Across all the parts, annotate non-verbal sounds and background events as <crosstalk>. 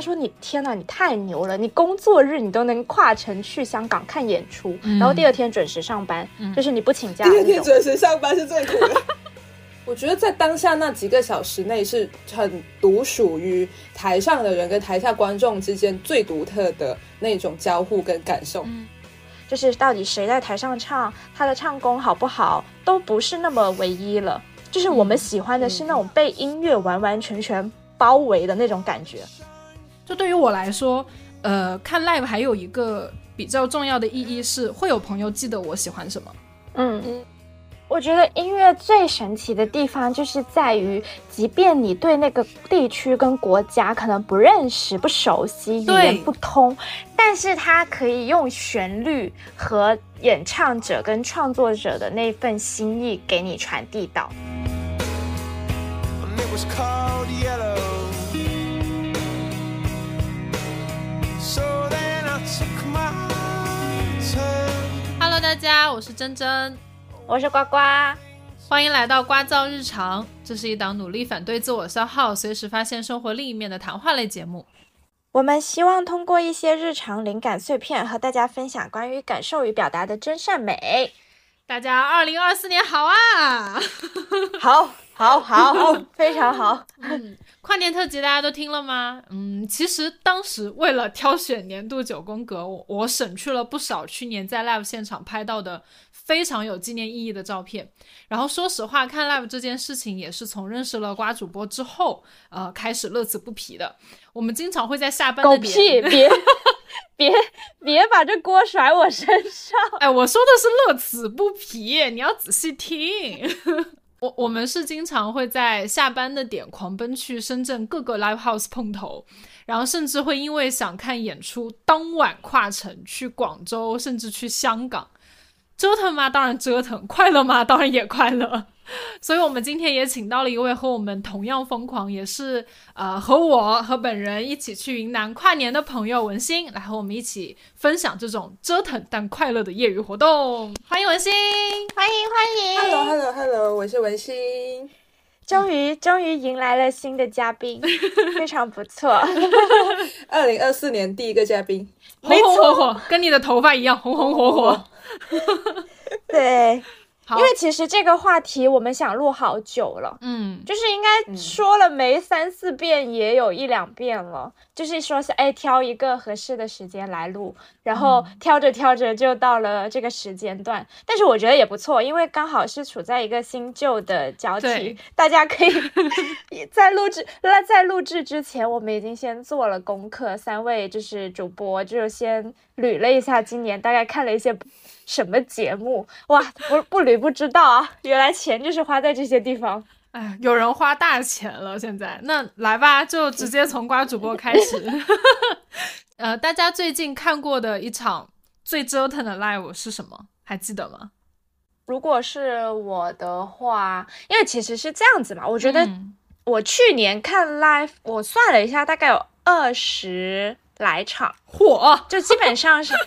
他说你天哪，你太牛了，你工作日你都能跨城去香港看演出，然后第二天准时上班，就是你不请假。第二天准时上班是最苦的。<laughs> 我觉得在当下那几个小时内是很独属于台上的人跟台下观众之间最独特的那种交互跟感受。就是到底谁在台上唱，他的唱功好不好，都不是那么唯一了。就是我们喜欢的是那种被音乐完完全全包围的那种感觉。就对于我来说，呃，看 live 还有一个比较重要的意义是，会有朋友记得我喜欢什么。嗯嗯。我觉得音乐最神奇的地方就是在于，即便你对那个地区跟国家可能不认识、不熟悉、语言不通，但是它可以用旋律和演唱者跟创作者的那份心意给你传递到。Hello，大家，我是珍珍。我是呱呱，欢迎来到呱噪日常。这是一档努力反对自我消耗、随时发现生活另一面的谈话类节目。我们希望通过一些日常灵感碎片，和大家分享关于感受与表达的真善美。大家二零二四年好啊！<laughs> 好，好，好好，<laughs> 非常好。跨年特辑大家都听了吗？嗯，其实当时为了挑选年度九宫格，我我省去了不少去年在 live 现场拍到的。非常有纪念意义的照片。然后说实话，看 live 这件事情也是从认识了瓜主播之后，呃，开始乐此不疲的。我们经常会在下班的点，狗屁，别别 <laughs> 别把这锅甩我身上。哎，我说的是乐此不疲，你要仔细听。我我们是经常会在下班的点狂奔去深圳各个 live house 碰头，然后甚至会因为想看演出，当晚跨城去广州，甚至去香港。折腾吗？当然折腾。快乐吗？当然也快乐。<laughs> 所以，我们今天也请到了一位和我们同样疯狂，也是呃和我和本人一起去云南跨年的朋友文心，来和我们一起分享这种折腾但快乐的业余活动。欢迎文心，欢迎欢迎。Hello，Hello，Hello，我是文心。终于，终于迎来了新的嘉宾，<laughs> 非常不错。<laughs> 二零二四年第一个嘉宾，红红火火，跟你的头发一样红红火火。对。因为其实这个话题我们想录好久了，嗯，就是应该说了没三四遍，也有一两遍了。就是说是哎，挑一个合适的时间来录，然后挑着挑着就到了这个时间段。但是我觉得也不错，因为刚好是处在一个新旧的交替，大家可以 <laughs> 在录制那在录制之前，我们已经先做了功课，三位就是主播就先捋了一下今年大概看了一些。什么节目哇？不不捋不知道啊！原来钱就是花在这些地方。哎，有人花大钱了。现在那来吧，就直接从瓜主播开始。<laughs> 呃，大家最近看过的一场最折腾的 live 是什么？还记得吗？如果是我的话，因为其实是这样子嘛，我觉得我去年看 live，我算了一下，大概有二十。来场火，就基本上是 <laughs>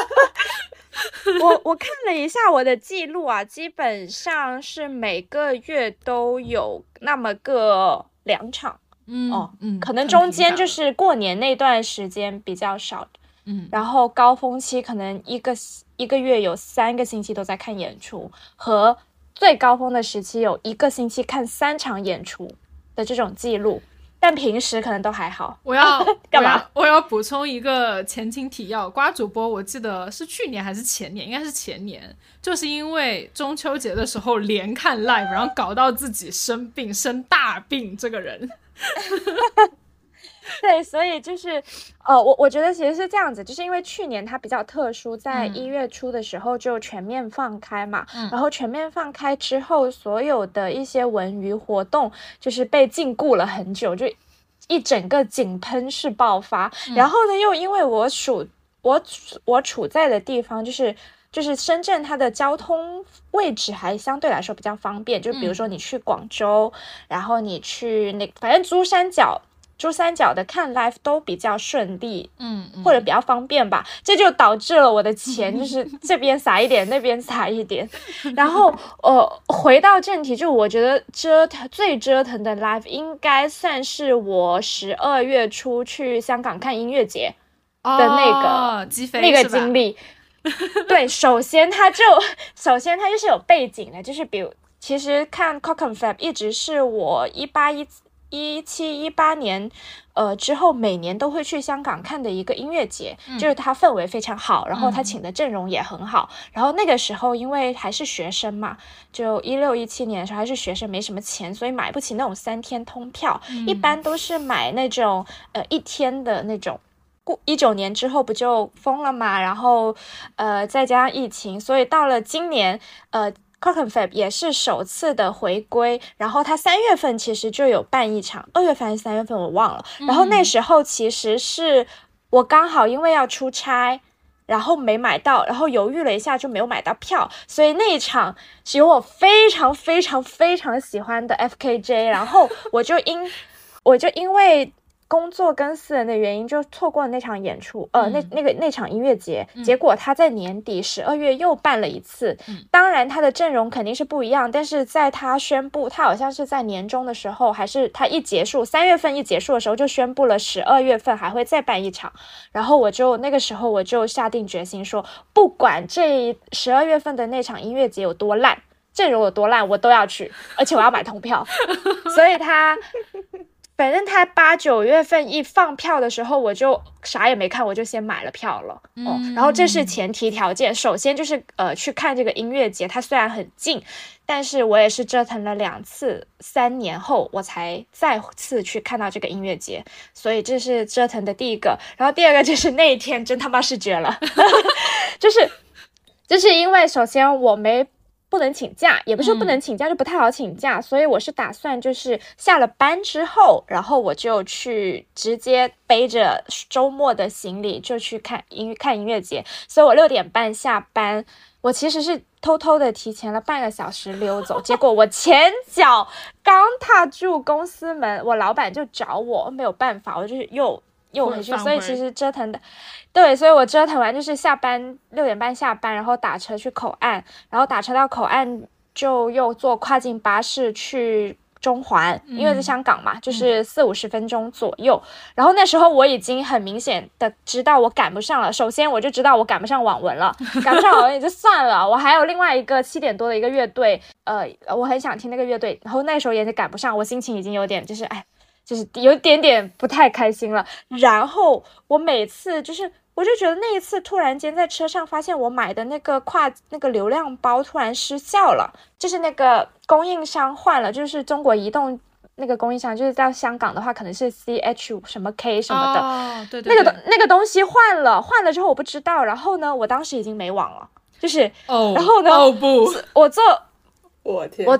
<laughs> <laughs> 我我看了一下我的记录啊，基本上是每个月都有那么个两场，嗯哦，嗯，可能中间就是过年那段时间比较少，嗯，然后高峰期可能一个一个月有三个星期都在看演出，和最高峰的时期有一个星期看三场演出的这种记录。但平时可能都还好。<laughs> 我要干嘛？我要补充一个前情提要。瓜主播，我记得是去年还是前年，应该是前年，就是因为中秋节的时候连看 live，然后搞到自己生病，生大病。这个人。<laughs> 对，所以就是，呃，我我觉得其实是这样子，就是因为去年它比较特殊，在一月初的时候就全面放开嘛，然后全面放开之后，所有的一些文娱活动就是被禁锢了很久，就一整个井喷式爆发。然后呢，又因为我属我我处在的地方就是就是深圳，它的交通位置还相对来说比较方便，就比如说你去广州，然后你去那反正珠三角。珠三角的看 life 都比较顺利，嗯，或者比较方便吧，这就导致了我的钱就是 <laughs> 这边撒一点，那边撒一点。<laughs> 然后，呃，回到正题，就我觉得折腾最折腾的 life 应该算是我十二月初去香港看音乐节的那个那个经历。<laughs> 对，首先它就首先它就是有背景的，就是比如其实看 c o c k n Fab 一直是我一八一。一七一八年，呃，之后每年都会去香港看的一个音乐节，就是它氛围非常好，然后他请的阵容也很好。然后那个时候因为还是学生嘛，就一六一七年的时候还是学生，没什么钱，所以买不起那种三天通票，一般都是买那种呃一天的那种。过一九年之后不就封了嘛，然后呃再加上疫情，所以到了今年呃。C o c k n Fab 也是首次的回归，然后他三月份其实就有办一场，二月份还是三月份我忘了。然后那时候其实是我刚好因为要出差，然后没买到，然后犹豫了一下就没有买到票，所以那一场是有我非常非常非常喜欢的 FKJ，然后我就因我就因为。工作跟私人的原因就错过了那场演出，呃，那那个那场音乐节，结果他在年底十二月又办了一次，当然他的阵容肯定是不一样，但是在他宣布，他好像是在年终的时候，还是他一结束三月份一结束的时候就宣布了十二月份还会再办一场，然后我就那个时候我就下定决心说，不管这十二月份的那场音乐节有多烂，阵容有多烂，我都要去，而且我要买通票，<laughs> 所以他。反正他八九月份一放票的时候，我就啥也没看，我就先买了票了。嗯，然后这是前提条件，首先就是呃去看这个音乐节，它虽然很近，但是我也是折腾了两次，三年后我才再次去看到这个音乐节，所以这是折腾的第一个。然后第二个就是那一天真他妈是绝了，<laughs> 就是就是因为首先我没。不能请假，也不是不能请假，就不太好请假，所以我是打算就是下了班之后，然后我就去直接背着周末的行李就去看音看音乐节。所以我六点半下班，我其实是偷偷的提前了半个小时溜走，结果我前脚刚踏住公司门，我老板就找我，没有办法，我就是又。又回去，所以其实折腾的，对，所以我折腾完就是下班六点半下班，然后打车去口岸，然后打车到口岸就又坐跨境巴士去中环，因为在香港嘛，就是四五十分钟左右。然后那时候我已经很明显的知道我赶不上了，首先我就知道我赶不上网文了，<laughs> 赶不上网文也就算了，我还有另外一个七点多的一个乐队，呃，我很想听那个乐队，然后那时候也是赶不上，我心情已经有点就是哎。就是有点点不太开心了，然后我每次就是，我就觉得那一次突然间在车上发现我买的那个跨那个流量包突然失效了，就是那个供应商换了，就是中国移动那个供应商，就是到香港的话可能是 C H 什么 K 什么的，对对，那个那个东西换了，换了之后我不知道，然后呢，我当时已经没网了，就是，然后呢，哦不，我做，我天，我。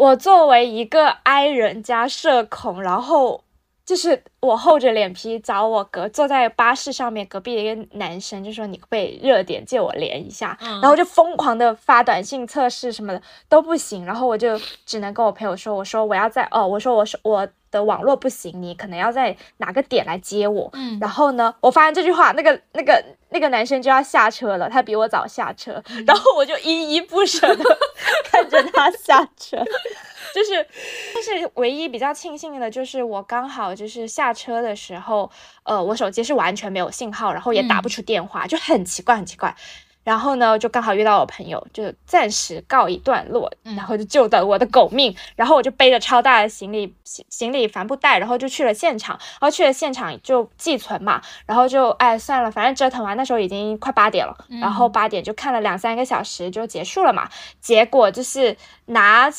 我作为一个 I 人加社恐，然后就是我厚着脸皮找我隔坐在巴士上面隔壁的一个男生，就说你可不可以热点借我连一下，然后就疯狂的发短信测试什么的都不行，然后我就只能跟我朋友说，我说我要在哦，我说我说我。的网络不行，你可能要在哪个点来接我。嗯，然后呢，我发现这句话，那个那个那个男生就要下车了，他比我早下车，然后我就依依不舍的 <laughs> 看着他下车，<laughs> 就是，但是唯一比较庆幸的就是，我刚好就是下车的时候，呃，我手机是完全没有信号，然后也打不出电话，就很奇怪，很奇怪。然后呢，就刚好遇到我朋友，就暂时告一段落，然后就救得我的狗命。然后我就背着超大的行李行行李帆布袋，然后就去了现场。然后去了现场就寄存嘛，然后就哎算了，反正折腾完那时候已经快八点了。然后八点就看了两三个小时就结束了嘛。结果就是拿。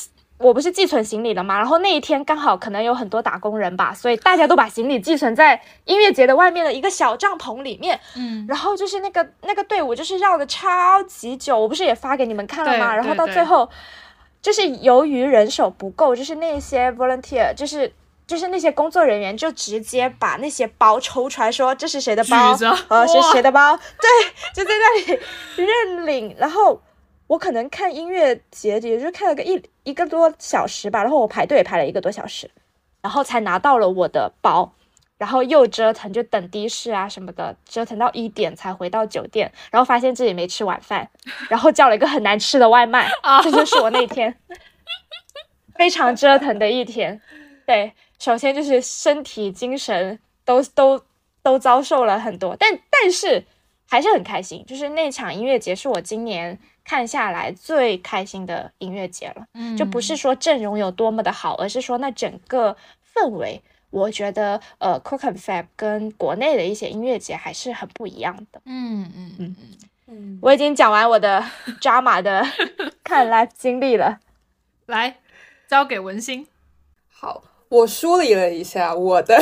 我不是寄存行李了吗？然后那一天刚好可能有很多打工人吧，所以大家都把行李寄存在音乐节的外面的一个小帐篷里面。嗯，然后就是那个那个队伍就是绕的超级久，我不是也发给你们看了吗？然后到最后，就是由于人手不够，就是那些 volunteer，就是就是那些工作人员就直接把那些包抽出来说这是谁的包，呃，是谁的包？对，就在那里认领，然后。我可能看音乐节，也就看了个一一个多小时吧，然后我排队排了一个多小时，然后才拿到了我的包。然后又折腾，就等的士啊什么的，折腾到一点才回到酒店，然后发现自己没吃晚饭，<laughs> 然后叫了一个很难吃的外卖，这就是我那天 <laughs> 非常折腾的一天。对，首先就是身体、精神都都都遭受了很多，但但是还是很开心，就是那场音乐节是我今年看下来最开心的音乐节了。嗯，就不是说阵容有多么的好，而是说那整个氛围。我觉得，呃 c o k e n Fab 跟国内的一些音乐节还是很不一样的。嗯嗯嗯嗯，我已经讲完我的 <laughs> 扎马的 <laughs> 看 live 经历了，来交给文心。好，我梳理了一下我的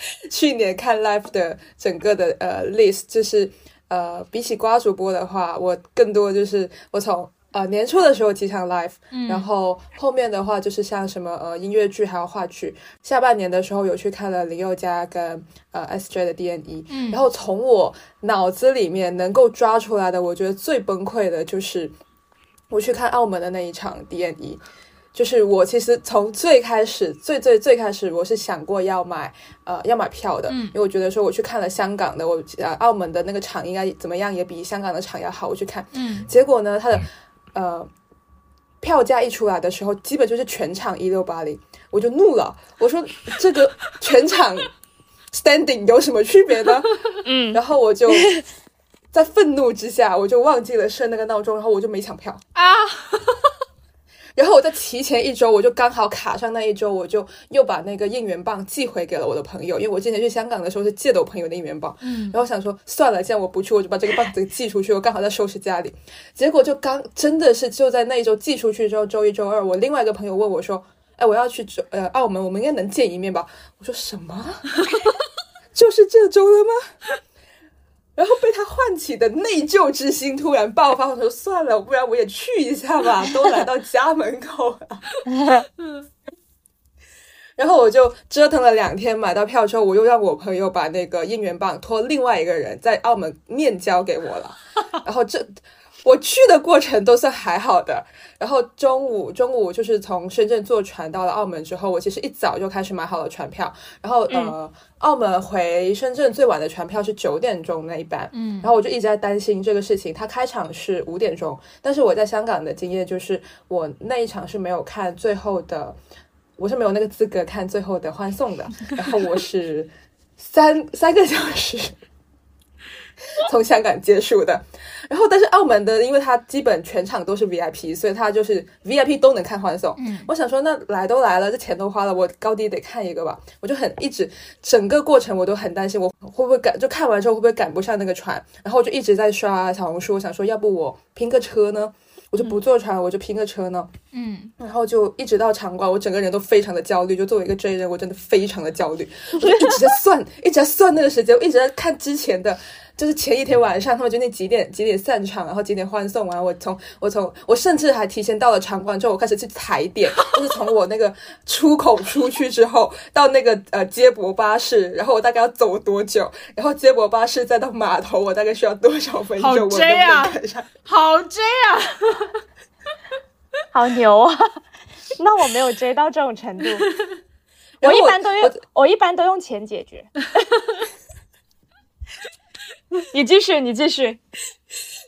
<laughs> 去年看 live 的整个的呃 list，就是呃，比起瓜主播的话，我更多就是我从。呃，年初的时候几场 live，然后后面的话就是像什么呃音乐剧还有话剧。下半年的时候有去看了林宥嘉跟呃 SJ 的 DNE，然后从我脑子里面能够抓出来的，我觉得最崩溃的就是我去看澳门的那一场 DNE，就是我其实从最开始最最最开始我是想过要买呃要买票的，因为我觉得说我去看了香港的，我呃澳门的那个场应该怎么样也比香港的场要好，我去看，嗯，结果呢他的。呃，票价一出来的时候，基本就是全场一六八零，我就怒了。我说这个 <laughs> 全场 standing 有什么区别呢？嗯，然后我就在愤怒之下，我就忘记了设那个闹钟，然后我就没抢票啊。然后我在提前一周，我就刚好卡上那一周，我就又把那个应援棒寄回给了我的朋友，因为我之前去香港的时候是借的我朋友的应援棒，嗯，然后想说算了，既然我不去，我就把这个棒子寄出去。我刚好在收拾家里，结果就刚真的是就在那一周寄出去之后，周一周二，我另外一个朋友问我说：“哎，我要去呃澳门，我们应该能见一面吧？”我说：“什么？<laughs> 就是这周了吗？”然后被他唤起的内疚之心突然爆发，我说算了，不然我也去一下吧，<laughs> 都来到家门口了。然后我就折腾了两天，买到票之后，我又让我朋友把那个应援棒托另外一个人在澳门面交给我了。然后这。我去的过程都算还好的，然后中午中午就是从深圳坐船到了澳门之后，我其实一早就开始买好了船票，然后呃，澳门回深圳最晚的船票是九点钟那一班，嗯，然后我就一直在担心这个事情，它开场是五点钟，但是我在香港的经验就是我那一场是没有看最后的，我是没有那个资格看最后的欢送的，然后我是三三个小时。<laughs> 从香港结束的，然后但是澳门的，因为它基本全场都是 VIP，所以它就是 VIP 都能看欢送。嗯，我想说，那来都来了，这钱都花了，我高低得看一个吧。我就很一直整个过程我都很担心，我会不会赶，就看完之后会不会赶不上那个船。然后我就一直在刷小红书，我想说，要不我拼个车呢？我就不坐船，我就拼个车呢。嗯，然后就一直到场馆，我整个人都非常的焦虑。就作为一个 J 人，我真的非常的焦虑，我就一直在算，一直在算那个时间，我一直在看之前的。就是前一天晚上，他们就那几点几点散场，然后几点欢送完。我从我从我甚至还提前到了场馆之后，我开始去踩点，就是从我那个出口出去之后到那个呃接驳巴士，然后我大概要走多久，然后接驳巴士再到码头，我大概需要多少分钟？好 J 啊！好 J 啊！<laughs> 好牛啊！那我没有追到这种程度，<laughs> 我一般都用我一般都用钱解决。<laughs> <laughs> 你继续，你继续。<laughs>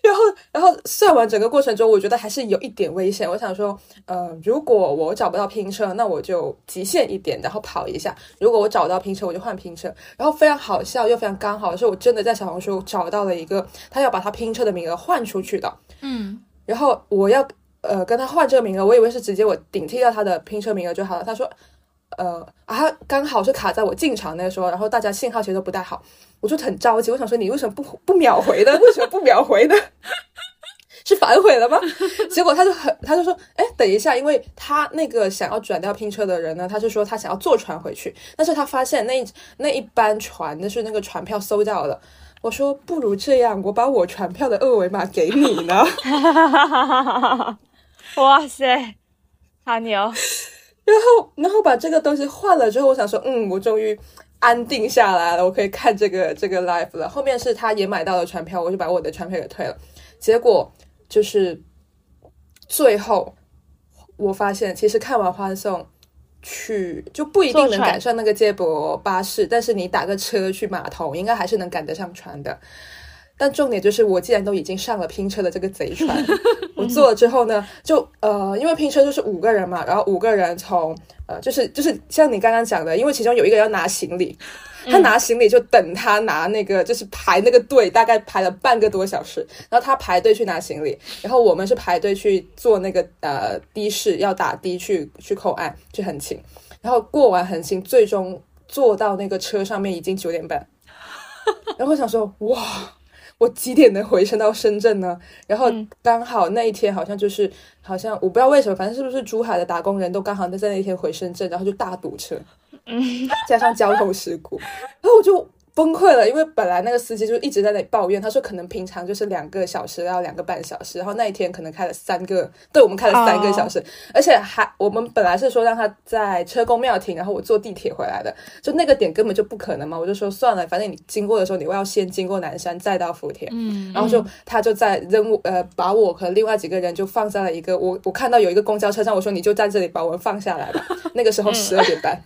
然后，然后算完整个过程中，我觉得还是有一点危险。我想说，呃，如果我找不到拼车，那我就极限一点，然后跑一下；如果我找到拼车，我就换拼车。然后非常好笑又非常刚好的是，我真的在小红书找到了一个他要把他拼车的名额换出去的。嗯。然后我要呃跟他换这个名额，我以为是直接我顶替掉他的拼车名额就好了。他说，呃啊，刚好是卡在我进场那个时候，然后大家信号其实都不太好。我就很着急，我想说你为什么不不秒回呢？为什么不秒回呢？<laughs> 是反悔了吗？结果他就很，他就说，哎，等一下，因为他那个想要转掉拼车的人呢，他是说他想要坐船回去，但是他发现那那一班船的是那个船票搜掉了。我说不如这样，我把我船票的二维码给你呢。<laughs> 哇塞，好牛！<laughs> 然后然后把这个东西换了之后，我想说，嗯，我终于。安定下来了，我可以看这个 <laughs> 这个 live 了。后面是他也买到了船票，我就把我的船票给退了。结果就是最后我发现，其实看完欢送去，就不一定能赶上那个接驳巴士，但是你打个车去码头，应该还是能赶得上船的。但重点就是，我既然都已经上了拼车的这个贼船，<laughs> 我坐了之后呢，就呃，因为拼车就是五个人嘛，然后五个人从呃，就是就是像你刚刚讲的，因为其中有一个要拿行李，他拿行李就等他拿那个，就是排那个队，大概排了半个多小时，然后他排队去拿行李，然后我们是排队去坐那个呃的士，要打的去去口岸去横琴，然后过完横琴，最终坐到那个车上面已经九点半，然后我想说哇。我几点能回程到深圳呢？然后刚好那一天好像就是好像我不知道为什么，反正是不是珠海的打工人都刚好在在那一天回深圳，然后就大堵车，嗯，加上交通事故，然后我就。崩溃了，因为本来那个司机就一直在那里抱怨，他说可能平常就是两个小时到两个半小时，然后那一天可能开了三个，对我们开了三个小时，而且还我们本来是说让他在车公庙停，然后我坐地铁回来的，就那个点根本就不可能嘛，我就说算了，反正你经过的时候你要先经过南山再到福田，嗯，然后就他就在扔我呃把我和另外几个人就放在了一个我我看到有一个公交车上，我说你就在这里把我们放下来吧，那个时候十二点半，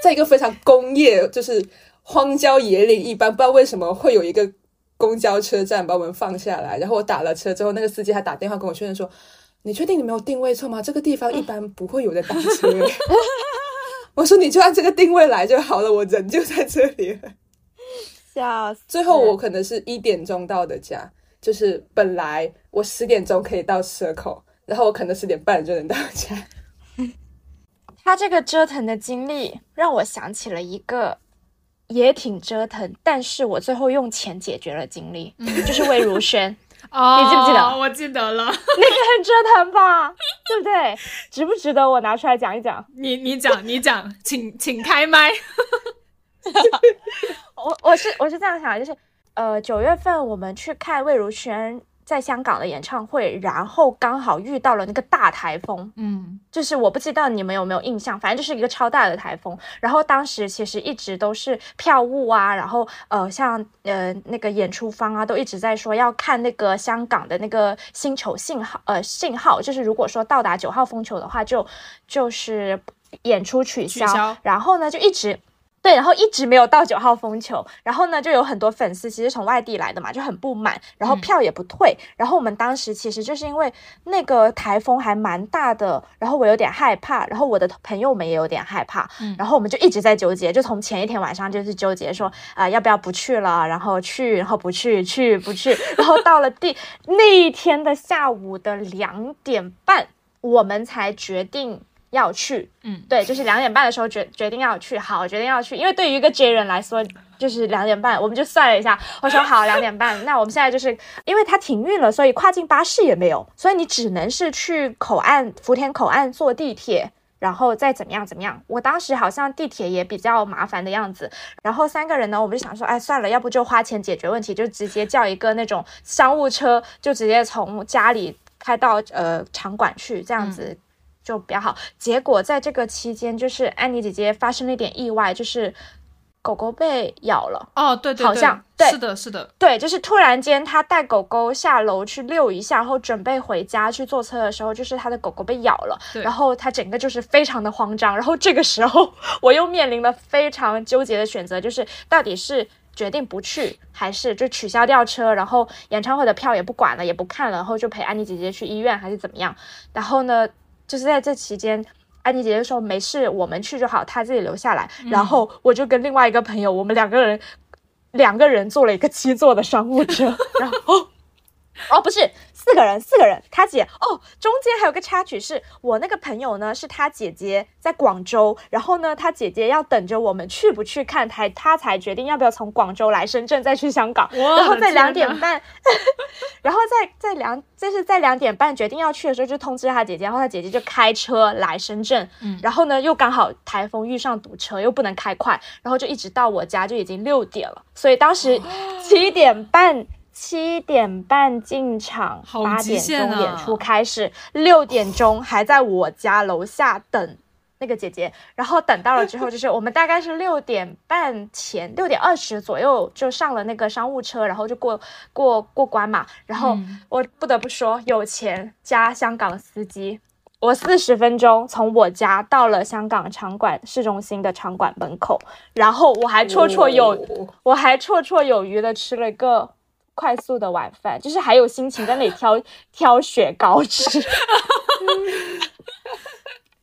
在一个非常工业就是。荒郊野岭一般，不知道为什么会有一个公交车站把我们放下来。然后我打了车之后，那个司机还打电话跟我确认说：“你确定你没有定位错吗？这个地方一般不会有人打车。<laughs> ”我说：“你就按这个定位来就好了，我人就在这里。”笑死！最后我可能是一点钟到的家，就是本来我十点钟可以到蛇口，然后我可能十点半就能到家。<laughs> 他这个折腾的经历让我想起了一个。也挺折腾，但是我最后用钱解决了经历，就是魏如萱，<laughs> 你记不记得？我记得了，<laughs> 那个很折腾吧，<laughs> 对不对？值不值得我拿出来讲一讲？你你讲你讲，请请开麦。我我是我是这样想，就是呃九月份我们去看魏如萱。在香港的演唱会，然后刚好遇到了那个大台风，嗯，就是我不知道你们有没有印象，反正就是一个超大的台风。然后当时其实一直都是票务啊，然后呃，像呃那个演出方啊，都一直在说要看那个香港的那个星球信号，呃信号，就是如果说到达九号风球的话，就就是演出取消。然后呢，就一直。对，然后一直没有到九号风球，然后呢，就有很多粉丝其实从外地来的嘛，就很不满，然后票也不退，然后我们当时其实就是因为那个台风还蛮大的，然后我有点害怕，然后我的朋友们也有点害怕，然后我们就一直在纠结，就从前一天晚上就是纠结说啊要不要不去了，然后去，然后不去，去不去，然后到了第那一天的下午的两点半，我们才决定。要去，嗯，对，就是两点半的时候决决定要去，好，决定要去，因为对于一个 J 人来说，就是两点半，我们就算了一下，我说好，<laughs> 两点半，那我们现在就是因为它停运了，所以跨境巴士也没有，所以你只能是去口岸福田口岸坐地铁，然后再怎么样怎么样。我当时好像地铁也比较麻烦的样子，然后三个人呢，我们就想说，哎，算了，要不就花钱解决问题，就直接叫一个那种商务车，就直接从家里开到呃场馆去，这样子。就比较好，结果在这个期间，就是安妮姐姐发生了一点意外，就是狗狗被咬了。哦，对对，好像对，是的，是的，对，就是突然间她带狗狗下楼去遛一下，然后准备回家去坐车的时候，就是她的狗狗被咬了，然后她整个就是非常的慌张。然后这个时候，我又面临了非常纠结的选择，就是到底是决定不去，还是就取消掉车，然后演唱会的票也不管了，也不看了，然后就陪安妮姐姐去医院，还是怎么样？然后呢？就是在这期间，安妮姐姐说没事，我们去就好，她自己留下来。然后我就跟另外一个朋友，我们两个人，两个人坐了一个七座的商务车，<laughs> 然后。哦，不是四个人，四个人，他姐哦，中间还有个插曲，是我那个朋友呢，是他姐姐在广州，然后呢，他姐姐要等着我们去不去看台，他才决定要不要从广州来深圳再去香港，然后在两点半，<laughs> 然后在在两，就是在两点半决定要去的时候就通知他姐姐，然后他姐姐就开车来深圳，嗯，然后呢又刚好台风遇上堵车，又不能开快，然后就一直到我家就已经六点了，所以当时七点半。七点半进场，八点钟演出开始，六点钟还在我家楼下等那个姐姐，然后等到了之后，就是我们大概是六点半前，六点二十左右就上了那个商务车，然后就过过过关嘛。然后我不得不说，有钱加香港司机。我四十分钟从我家到了香港场馆市中心的场馆门口，然后我还绰绰有，我还绰绰有余的吃了一个快速的晚饭，就是还有心情在那里挑 <laughs> 挑雪糕吃，<laughs>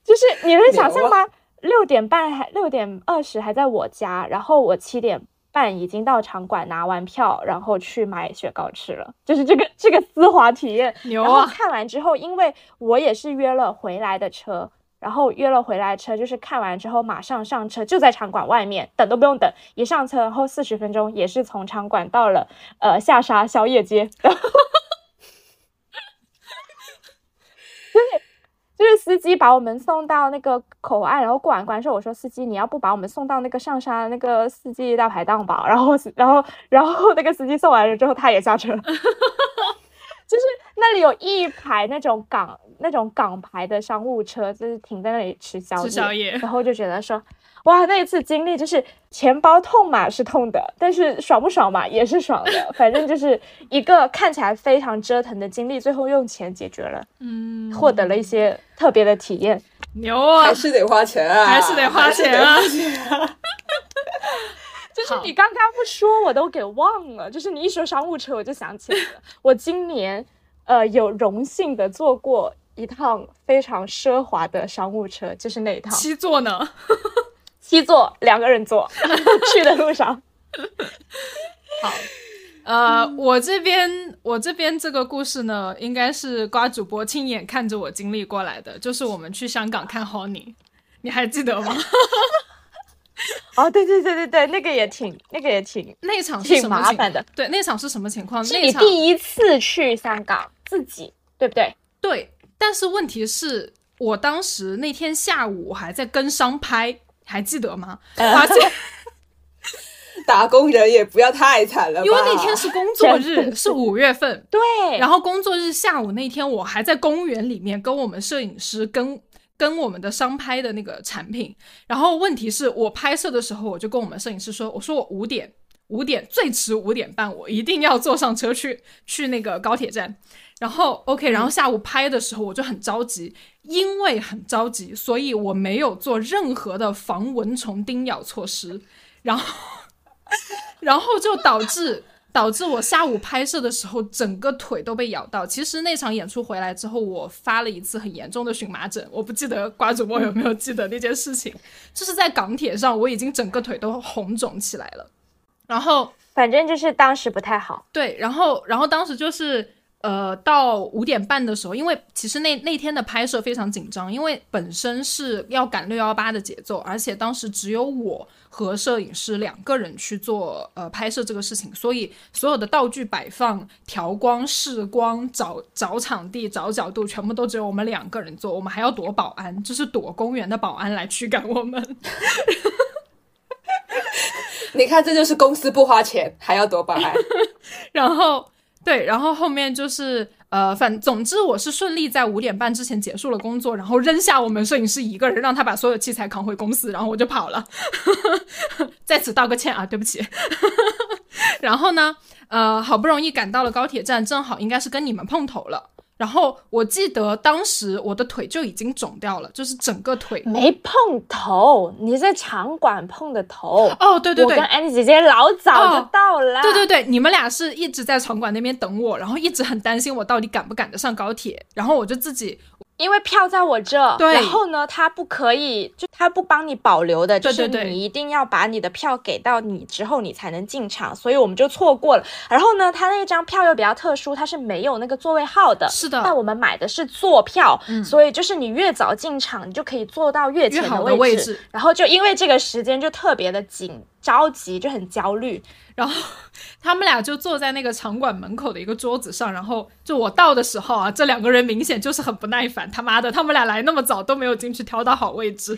就是你能想象吗？六点半还六点二十还在我家，然后我七点。半已经到场馆拿完票，然后去买雪糕吃了，就是这个这个丝滑体验。牛啊！看完之后，因为我也是约了回来的车，然后约了回来车，就是看完之后马上上车，就在场馆外面等都不用等，一上车然后四十分钟也是从场馆到了呃下沙宵夜街。哈哈哈哈哈。就是司机把我们送到那个口岸，然后过完关之后，我说司机，你要不把我们送到那个上沙那个四季大排档吧？然后，然后，然后那个司机送完了之后，他也下车。哈哈哈就是那里有一排那种港那种港牌的商务车，就是停在那里吃宵夜，吃宵夜，然后就觉得说。哇，那一次经历就是钱包痛嘛是痛的，但是爽不爽嘛也是爽的，<laughs> 反正就是一个看起来非常折腾的经历，最后用钱解决了，嗯，获得了一些特别的体验。牛啊，还是得花钱啊，还是得花钱啊。<laughs> <laughs> 就是你刚刚不说我都给忘了，就是你一说商务车我就想起来了，我今年呃有荣幸的坐过一趟非常奢华的商务车，就是那一趟七座呢。<laughs> 七座两个人坐 <laughs> 去的路上，<laughs> 好，呃，我这边我这边这个故事呢，应该是瓜主播亲眼看着我经历过来的，就是我们去香港看 Honey，你还记得吗？<laughs> 哦，对对对对对，那个也挺那个也挺那场挺麻烦的，对，那场是什么情况？是你第一次去香港自己，对不对？对，但是问题是我当时那天下午还在跟商拍。还记得吗？而且 <laughs> 打工人也不要太惨了，因为那天是工作日，<laughs> 是五月份。对，然后工作日下午那天，我还在公园里面跟我们摄影师跟跟我们的商拍的那个产品。然后问题是我拍摄的时候，我就跟我们摄影师说：“我说我五点五点最迟五点半，我一定要坐上车去去那个高铁站。”然后 OK，然后下午拍的时候我就很着急，因为很着急，所以我没有做任何的防蚊虫叮咬措施，然后，<laughs> 然后就导致导致我下午拍摄的时候整个腿都被咬到。其实那场演出回来之后，我发了一次很严重的荨麻疹，我不记得瓜主播有没有记得那件事情，<laughs> 就是在港铁上我已经整个腿都红肿起来了，然后反正就是当时不太好。对，然后然后当时就是。呃，到五点半的时候，因为其实那那天的拍摄非常紧张，因为本身是要赶六幺八的节奏，而且当时只有我和摄影师两个人去做呃拍摄这个事情，所以所有的道具摆放、调光、试光、找找场地、找角度，全部都只有我们两个人做，我们还要躲保安，就是躲公园的保安来驱赶我们。<laughs> 你看，这就是公司不花钱还要躲保安，<laughs> 然后。对，然后后面就是呃，反总之我是顺利在五点半之前结束了工作，然后扔下我们摄影师一个人，让他把所有器材扛回公司，然后我就跑了，<laughs> 在此道个歉啊，对不起。<laughs> 然后呢，呃，好不容易赶到了高铁站，正好应该是跟你们碰头了。然后我记得当时我的腿就已经肿掉了，就是整个腿。没碰头，你在场馆碰的头。哦，对对对，我跟安妮姐姐老早就到了，对对对，你们俩是一直在场馆那边等我，然后一直很担心我到底赶不赶得上高铁，然后我就自己。因为票在我这，然后呢，他不可以，就他不帮你保留的，就是你一定要把你的票给到你之后，你才能进场，所以我们就错过了。然后呢，他那张票又比较特殊，它是没有那个座位号的，是的。但我们买的是坐票，所以就是你越早进场，你就可以坐到越前的位置。然后就因为这个时间就特别的紧，着急就很焦虑。<laughs> 然后 <laughs> 他们俩就坐在那个场馆门口的一个桌子上，然后就我到的时候啊，这两个人明显就是很不耐烦。他妈的，他们俩来那么早都没有进去挑到好位置。<laughs>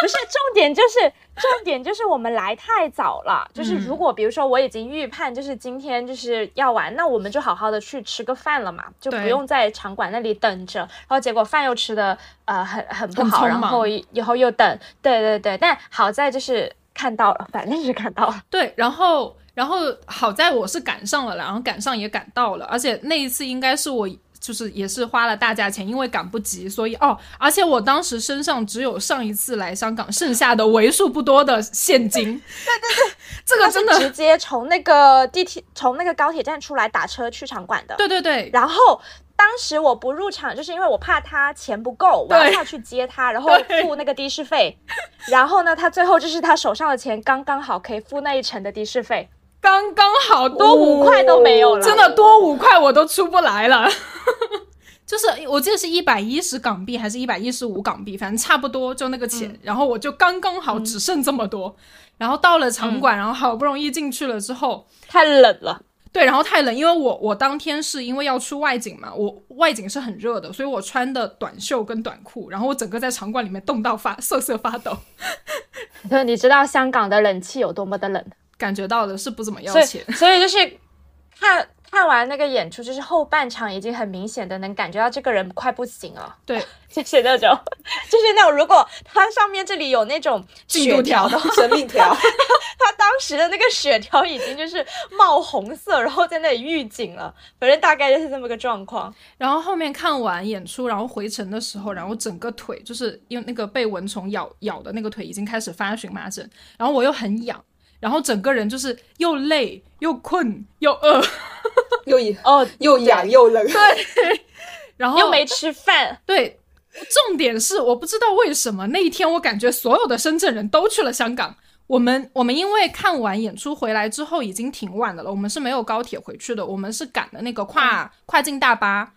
不是重点，就是重点就是我们来太早了。就是如果比如说我已经预判就是今天就是要玩，那我们就好好的去吃个饭了嘛，就不用在场馆那里等着。然后结果饭又吃的呃很很不好，然后以后又等。对对对，但好在就是。看到了，反正是看到了。<laughs> 对，然后，然后好在我是赶上了，然后赶上也赶到了，而且那一次应该是我就是也是花了大价钱，因为赶不及，所以哦，而且我当时身上只有上一次来香港剩下的为数不多的现金。<laughs> 对对对，这个真的直接从那个地铁从那个高铁站出来打车去场馆的。对对对，然后当时我不入场，就是因为我怕他钱不够，我要下去接他，然后 <laughs> 付那个的士费。然后呢，他最后就是他手上的钱刚刚好可以付那一程的的士费。刚刚好多五块都没有了，真的多五块我都出不来了。<laughs> 就是我记得是一百一十港币还是一百一十五港币，反正差不多就那个钱。然后我就刚刚好只剩这么多。然后到了场馆，然后好不容易进去了之后，太冷了。对，然后太冷，因为我我当天是因为要出外景嘛，我外景是很热的，所以我穿的短袖跟短裤，然后我整个在场馆里面冻到发瑟瑟发抖。<laughs> 对，你知道香港的冷气有多么的冷？感觉到的是不怎么要钱，所以就是看看完那个演出，就是后半场已经很明显的能感觉到这个人快不行了。对，<laughs> 就是那种，<laughs> 就是那种，如果他上面这里有那种进度条的生命条，<laughs> 他当时的那个血条已经就是冒红色，然后在那里预警了。反正大概就是这么个状况。然后后面看完演出，然后回程的时候，然后整个腿就是因为那个被蚊虫咬咬的那个腿已经开始发荨麻疹，然后我又很痒。然后整个人就是又累又困又饿，又 <laughs> 哦又痒又冷，对，<laughs> 然后又没吃饭，对。重点是我不知道为什么那一天我感觉所有的深圳人都去了香港。我们我们因为看完演出回来之后已经挺晚的了，我们是没有高铁回去的，我们是赶的那个跨跨境大巴。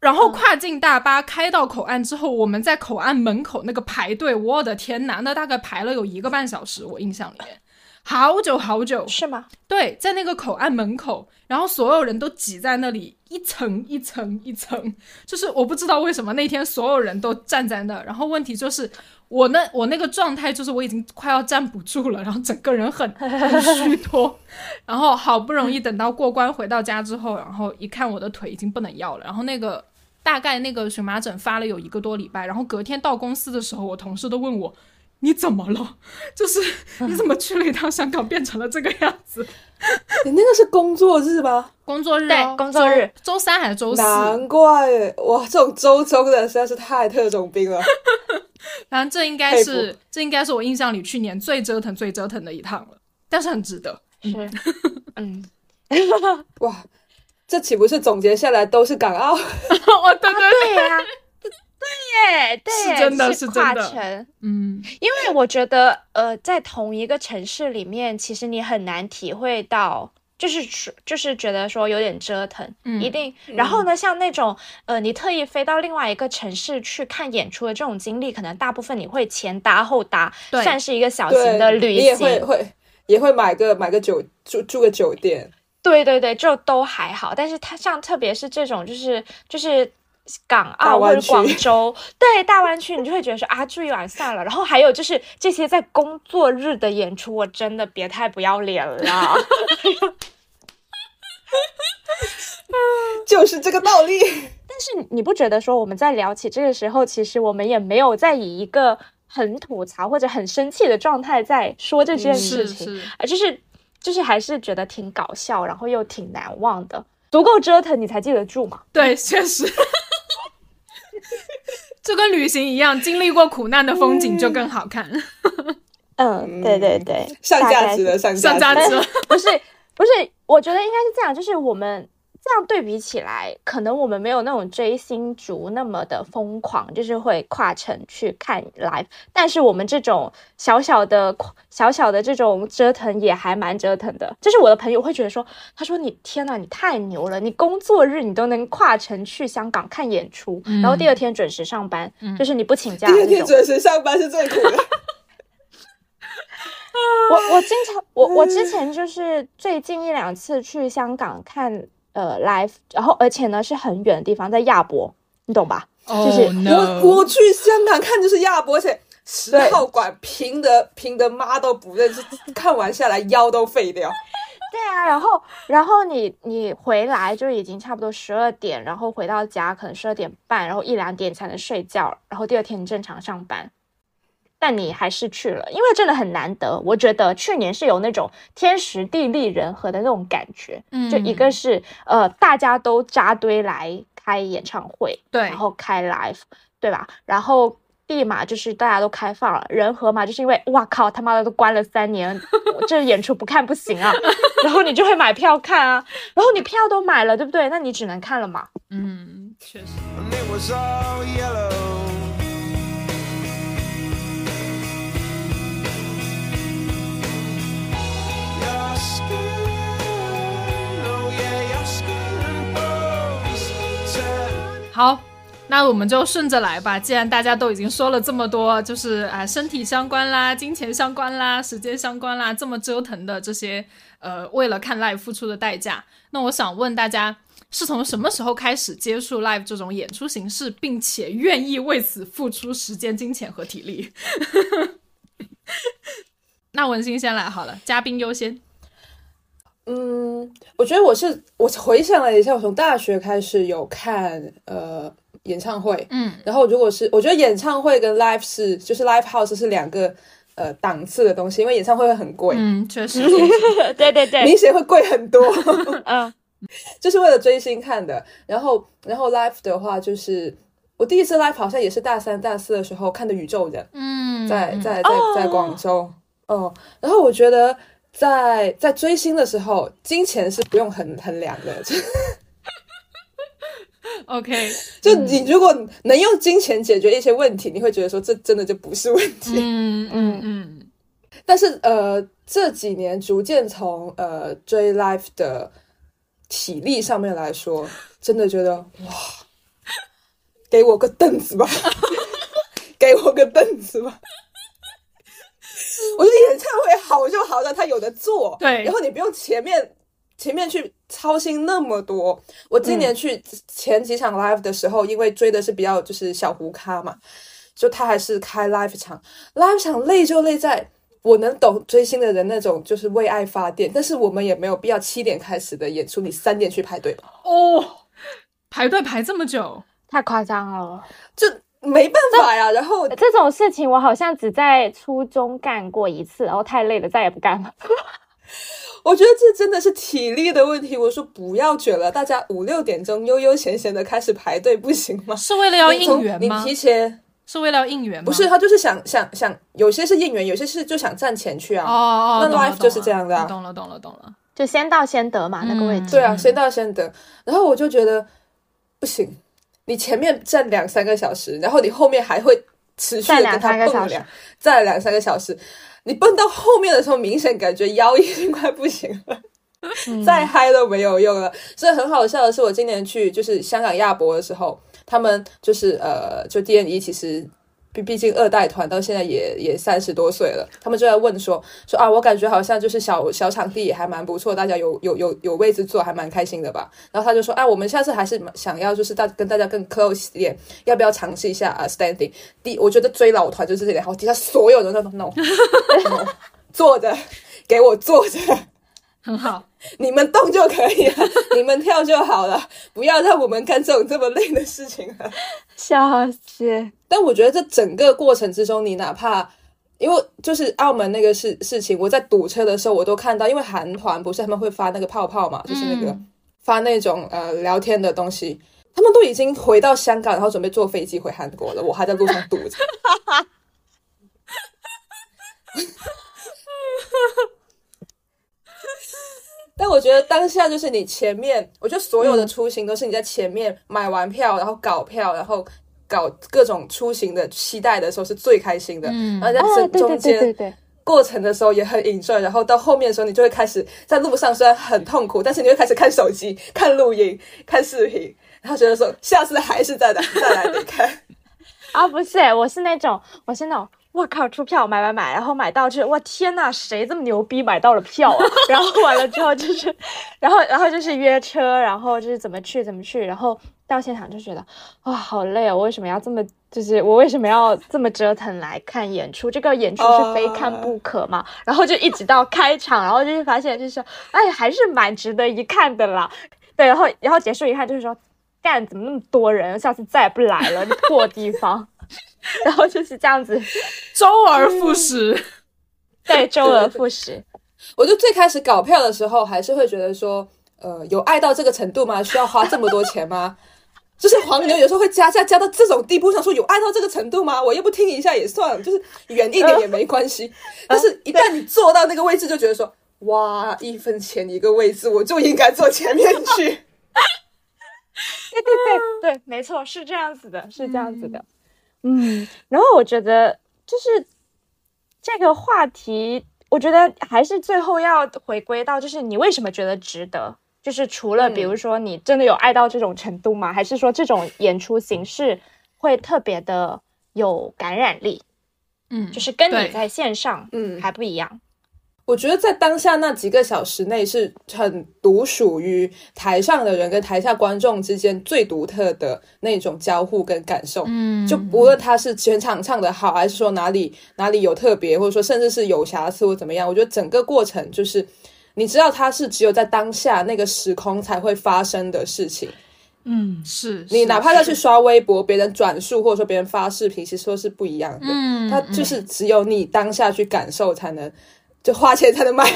然后跨境大巴开到口岸之后，我们在口岸门口那个排队，我的天呐，那大概排了有一个半小时，我印象里面。好久好久是吗？对，在那个口岸门口，然后所有人都挤在那里，一层一层一层，就是我不知道为什么那天所有人都站在那，然后问题就是我那我那个状态就是我已经快要站不住了，然后整个人很 <laughs> 很虚脱，然后好不容易等到过关回到家之后，然后一看我的腿已经不能要了，然后那个大概那个荨麻疹发了有一个多礼拜，然后隔天到公司的时候，我同事都问我。你怎么了？<laughs> 就是你怎么去了一趟香港，变成了这个样子？<laughs> 你那个是工作日吗？工作日，对，工作日，周三还是周四？难怪哇，这种周中的实在是太特种兵了。<laughs> 反正这应该是，这应该是我印象里去年最折腾、最折腾的一趟了，但是很值得。是，嗯，哇，这岂不是总结下来都是港澳？哦，对对对呀。对耶，对，是真的是跨城，嗯，因为我觉得，呃，在同一个城市里面，其实你很难体会到，就是就是觉得说有点折腾，嗯，一定。然后呢，像那种，呃，你特意飞到另外一个城市去看演出的这种经历，可能大部分你会前搭后搭，算是一个小型的旅行，也会会也会买个买个酒住住个酒店，对对对，就都还好。但是它像特别是这种，就是就是。港澳或者广州，对大湾区，你就会觉得说啊，住一晚算了。然后还有就是这些在工作日的演出，我真的别太不要脸了，<laughs> 就是这个道理。<laughs> 但是你不觉得说我们在聊起这个时候，其实我们也没有在以一个很吐槽或者很生气的状态在说这件事情，而就是就是还是觉得挺搞笑，然后又挺难忘的，足够折腾你才记得住嘛？<laughs> 对，确实。<laughs> 就跟旅行一样，经历过苦难的风景就更好看。嗯，对对对，上价值的上上价值，<laughs> 不是不是，我觉得应该是这样，就是我们。这样对比起来，可能我们没有那种追星族那么的疯狂，就是会跨城去看 live。但是我们这种小小的、小小的这种折腾也还蛮折腾的。就是我的朋友会觉得说：“他说你天呐，你太牛了！你工作日你都能跨城去香港看演出，然后第二天准时上班，就是你不请假。第二天准时上班是最苦的。<laughs> 我我经常我我之前就是最近一两次去香港看。呃，live，然后而且呢是很远的地方，在亚博，你懂吧？就是 <laughs> 我我去香港看就是亚博，而且十号馆平的平的妈都不认识，看完下来腰都废掉。<laughs> 对啊，然后然后你你回来就已经差不多十二点，然后回到家可能十二点半，然后一两点才能睡觉，然后第二天你正常上班。但你还是去了，因为真的很难得。我觉得去年是有那种天时地利人和的那种感觉，嗯，就一个是呃大家都扎堆来开演唱会，对，然后开 live，对吧？然后立马就是大家都开放了，人和嘛，就是因为哇靠他妈的都关了三年，这演出不看不行啊，<laughs> 然后你就会买票看啊，然后你票都买了，对不对？那你只能看了嘛。嗯，确实。好，那我们就顺着来吧。既然大家都已经说了这么多，就是啊，身体相关啦，金钱相关啦，时间相关啦，这么折腾的这些，呃，为了看 live 付出的代价，那我想问大家，是从什么时候开始接触 live 这种演出形式，并且愿意为此付出时间、金钱和体力？<laughs> 那文心先来好了，嘉宾优先。嗯，我觉得我是我回想了一下，我从大学开始有看呃演唱会，嗯，然后如果是我觉得演唱会跟 live 是就是 live house 是两个呃档次的东西，因为演唱会会很贵，嗯，确实，<laughs> 对对对，明显会贵很多，<laughs> 嗯，<laughs> 就是为了追星看的。然后然后 live 的话，就是我第一次 live 好像也是大三大四的时候看的宇宙人，嗯，在在。在在广州，哦，然后我觉得。在在追星的时候，金钱是不用衡衡量的。<laughs> OK，<laughs> 就你如果能用金钱解决一些问题，你会觉得说这真的就不是问题。嗯嗯嗯。<laughs> 但是呃，这几年逐渐从呃追 life 的体力上面来说，真的觉得哇，给我个凳子吧，给我个凳子吧。我觉得演唱会好就好在他有的做，对，然后你不用前面前面去操心那么多。我今年去前几场 live 的时候，因为追的是比较就是小胡咖嘛，就他还是开 live 场，live 场累就累在我能懂追星的人那种就是为爱发电，但是我们也没有必要七点开始的演出，你三点去排队吧。哦，排队排这么久，太夸张了，就。没办法呀，然后这种事情我好像只在初中干过一次，然后太累了，再也不干了。<laughs> 我觉得这真的是体力的问题。我说不要卷了，大家五六点钟悠悠闲闲的开始排队，不行吗？是为了要应援吗？你提前是为了要应援吗？不是，他就是想想想，有些是应援，有些是就想赚钱去啊。哦哦，那 life 就是这样的。懂了，懂了，懂了，就先到先得嘛，那个位置。对啊，先到先得。然后我就觉得不行。你前面站两三个小时，然后你后面还会持续的跟他蹦两，站两三个小时，你蹦到后面的时候，明显感觉腰已经快不行了，再嗨都没有用了。所以很好笑的是，我今年去就是香港亚博的时候，他们就是呃，就 D N E 其实。毕毕竟二代团到现在也也三十多岁了，他们就在问说说啊，我感觉好像就是小小场地也还蛮不错，大家有有有有位置坐，还蛮开心的吧。然后他就说，哎，我们下次还是想要就是大跟大家更 close 一点，要不要尝试一下啊？Standing，第我觉得追老团就是这点，然后底下所有人都 <laughs> no，坐着，给我坐着。很好，你们动就可以了，你们跳就好了，不要让我们干这种这么累的事情了。<laughs> 笑死！但我觉得这整个过程之中，你哪怕因为就是澳门那个事事情，我在堵车的时候我都看到，因为韩团不是他们会发那个泡泡嘛，就是那个发那种呃聊天的东西，他们都已经回到香港，然后准备坐飞机回韩国了，我还在路上堵着。<laughs> 但我觉得当下就是你前面，我觉得所有的出行都是你在前面买完票，然后搞票，然后搞各种出行的期待的时候是最开心的。嗯，然后在中中间过程的时候也很 enjoy，然后到后面的时候你就会开始在路上虽然很痛苦，但是你会开始看手机、看录音、看视频，然后觉得说下次还是再来再来得看。<laughs> 啊，不是，我是那种，我是那种。我靠！出票买买买，然后买到就我天呐，谁这么牛逼买到了票啊？<laughs> 然后完了之后就是，然后然后就是约车，然后就是怎么去怎么去，然后到现场就觉得哇好累啊！我为什么要这么就是我为什么要这么折腾来看演出？这个演出是非看不可嘛？然后就一直到开场，然后就是发现就是哎还是蛮值得一看的啦。对，然后然后结束一看就是说干怎么那么多人？下次再也不来了，破地方。<laughs> 然后就是这样子，<laughs> 周而复始，对，周而复始。我就最开始搞票的时候，还是会觉得说，呃，有爱到这个程度吗？需要花这么多钱吗？就是黄牛有时候会加价加到这种地步，想说有爱到这个程度吗？我又不听一下也算了，就是远一点也没关系。<laughs> 但是，一旦你坐到那个位置，就觉得说，哇，一分钱一个位置，我就应该坐前面去。对对对对，没错，是这样子的，是这样子的。嗯，然后我觉得就是这个话题，我觉得还是最后要回归到，就是你为什么觉得值得。就是除了比如说你真的有爱到这种程度吗？还是说这种演出形式会特别的有感染力？嗯，就是跟你在线上嗯还不一样。我觉得在当下那几个小时内是很独属于台上的人跟台下观众之间最独特的那种交互跟感受。嗯，就无论他是全场唱的好，还是说哪里哪里有特别，或者说甚至是有瑕疵或怎么样，我觉得整个过程就是。你知道它是只有在当下那个时空才会发生的事情，嗯，是你哪怕要去刷微博，别人转述或者说别人发视频，其实都是不一样的，嗯，它就是只有你当下去感受才能，就花钱才能买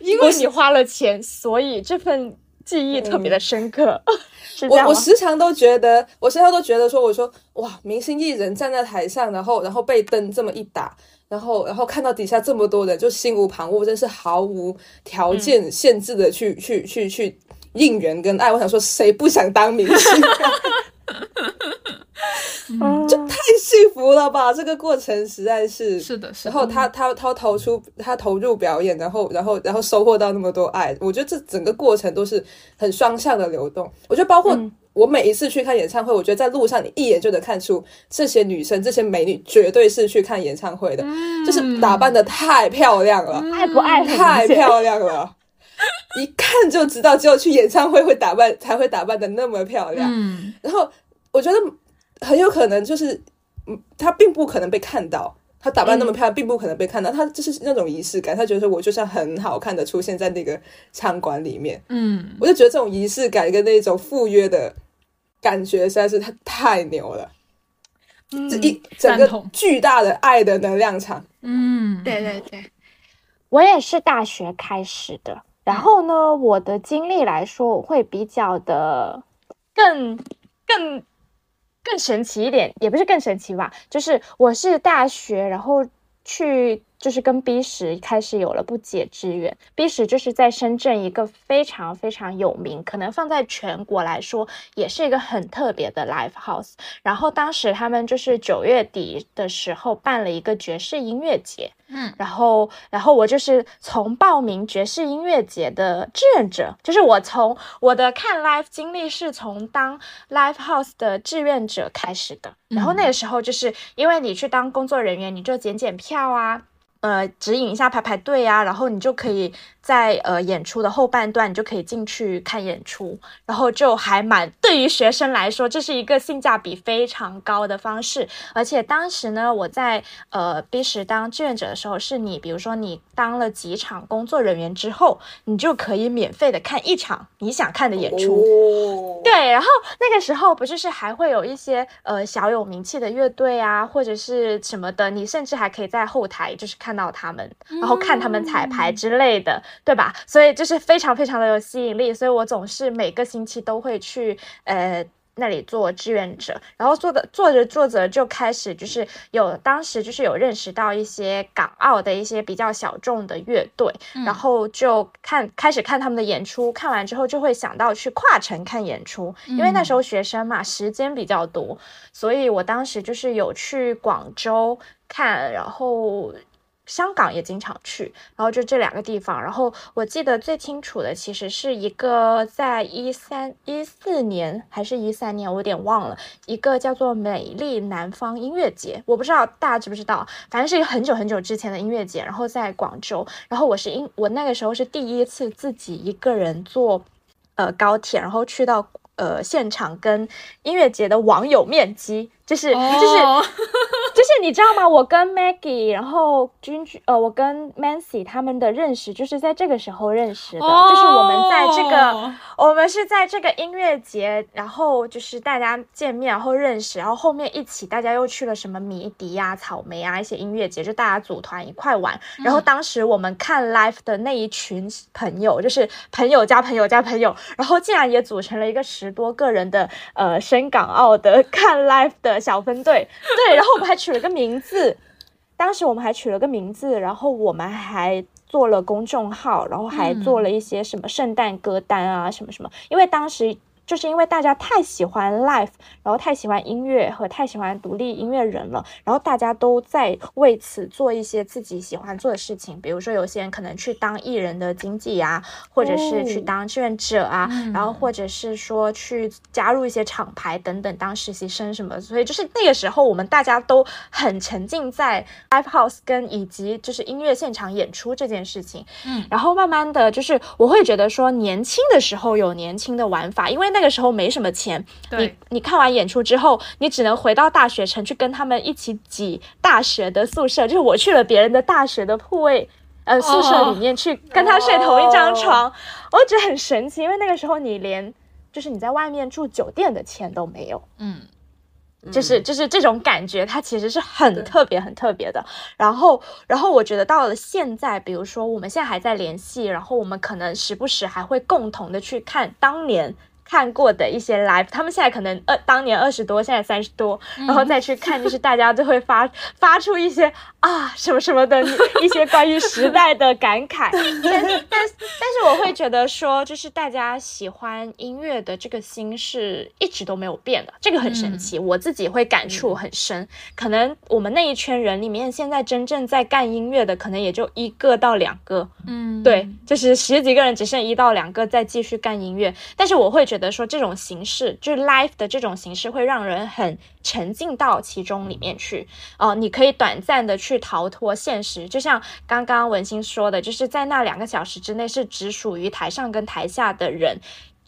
因为你花了钱，所以这份记忆特别的深刻。我我时常都觉得，我时常都觉得说，我说哇，明星艺人站在台上，然后然后被灯这么一打。然后，然后看到底下这么多人，就心无旁骛，真是毫无条件限制的去去去去应援跟爱。我想说，谁不想当明星？<laughs> 就太幸福了吧！这个过程实在是是的。然后他他他投出他投入表演，然后然后然后收获到那么多爱，我觉得这整个过程都是很双向的流动。我觉得包括。我每一次去看演唱会，我觉得在路上你一眼就能看出这些女生、这些美女绝对是去看演唱会的，就是打扮的太漂亮了，爱不爱太漂亮了，<laughs> 一看就知道只有去演唱会会打扮才会打扮的那么漂亮。然后我觉得很有可能就是，嗯，她并不可能被看到，她打扮那么漂亮，并不可能被看到，她就是那种仪式感，她觉得我就像很好看的出现在那个餐馆里面。嗯，我就觉得这种仪式感跟那种赴约的。感觉实在是他太牛了，这一整个巨大的爱的能量场。嗯，对对对，我也是大学开始的，然后呢，我的经历来说，我会比较的更更更神奇一点，也不是更神奇吧，就是我是大学，然后去。就是跟 B 十开始有了不解之缘。B 十就是在深圳一个非常非常有名，可能放在全国来说也是一个很特别的 live house。然后当时他们就是九月底的时候办了一个爵士音乐节，嗯，然后然后我就是从报名爵士音乐节的志愿者，就是我从我的看 live 经历是从当 live house 的志愿者开始的。然后那个时候就是因为你去当工作人员，你就检检票啊。呃，指引一下排排队啊，然后你就可以在呃演出的后半段，你就可以进去看演出，然后就还蛮对于学生来说，这是一个性价比非常高的方式。而且当时呢，我在呃 B 十当志愿者的时候，是你比如说你当了几场工作人员之后，你就可以免费的看一场你想看的演出。对，然后那个时候不就是还会有一些呃小有名气的乐队啊，或者是什么的，你甚至还可以在后台就是看。到他们，然后看他们彩排之类的，对吧？所以就是非常非常的有吸引力，所以我总是每个星期都会去呃那里做志愿者，然后做的做着做着就开始就是有当时就是有认识到一些港澳的一些比较小众的乐队，然后就看开始看他们的演出，看完之后就会想到去跨城看演出，因为那时候学生嘛，时间比较多，所以我当时就是有去广州看，然后。香港也经常去，然后就这两个地方。然后我记得最清楚的，其实是一个在一三一四年还是一三年，我有点忘了，一个叫做美丽南方音乐节。我不知道大家知不知道，反正是一个很久很久之前的音乐节。然后在广州，然后我是因我那个时候是第一次自己一个人坐呃高铁，然后去到呃现场跟音乐节的网友面基，就是就是。就是你知道吗？我跟 Maggie，然后君君，呃，我跟 Mancy 他们的认识就是在这个时候认识的。就是我们在这个我们是在这个音乐节，然后就是大家见面，然后认识，然后后面一起大家又去了什么迷笛啊、草莓啊一些音乐节，就大家组团一块玩。然后当时我们看 live 的那一群朋友，就是朋友加朋友加朋友，然后竟然也组成了一个十多个人的呃深港澳的 <laughs> 看 live 的小分队。对，然后我们还取了个名字，当时我们还取了个名字，然后我们还。做了公众号，然后还做了一些什么圣诞歌单啊，什么什么，因为当时。就是因为大家太喜欢 live，然后太喜欢音乐和太喜欢独立音乐人了，然后大家都在为此做一些自己喜欢做的事情。比如说，有些人可能去当艺人的经纪呀，或者是去当志愿者啊，然后或者是说去加入一些厂牌等等当实习生什么。所以就是那个时候，我们大家都很沉浸在 live house 跟以及就是音乐现场演出这件事情。嗯，然后慢慢的就是我会觉得说，年轻的时候有年轻的玩法，因为。那个时候没什么钱，你你看完演出之后，你只能回到大学城去跟他们一起挤大学的宿舍，就是我去了别人的大学的铺位，呃，宿舍里面去跟他睡同一张床，我觉得很神奇，因为那个时候你连就是你在外面住酒店的钱都没有，嗯，就是就是这种感觉，它其实是很特别很特别的。然后然后我觉得到了现在，比如说我们现在还在联系，然后我们可能时不时还会共同的去看当年。看过的一些 live，他们现在可能二当年二十多，现在三十多，然后再去看，就是大家就会发发出一些啊什么什么的 <laughs> 一些关于时代的感慨。但但但是我会觉得说，就是大家喜欢音乐的这个心是一直都没有变的，这个很神奇，我自己会感触很深。可能我们那一圈人里面，现在真正在干音乐的，可能也就一个到两个。嗯，对，就是十几个人，只剩一到两个在继续干音乐。但是我会觉觉得说这种形式，就是 life 的这种形式，会让人很沉浸到其中里面去。哦，你可以短暂的去逃脱现实，就像刚刚文心说的，就是在那两个小时之内是只属于台上跟台下的人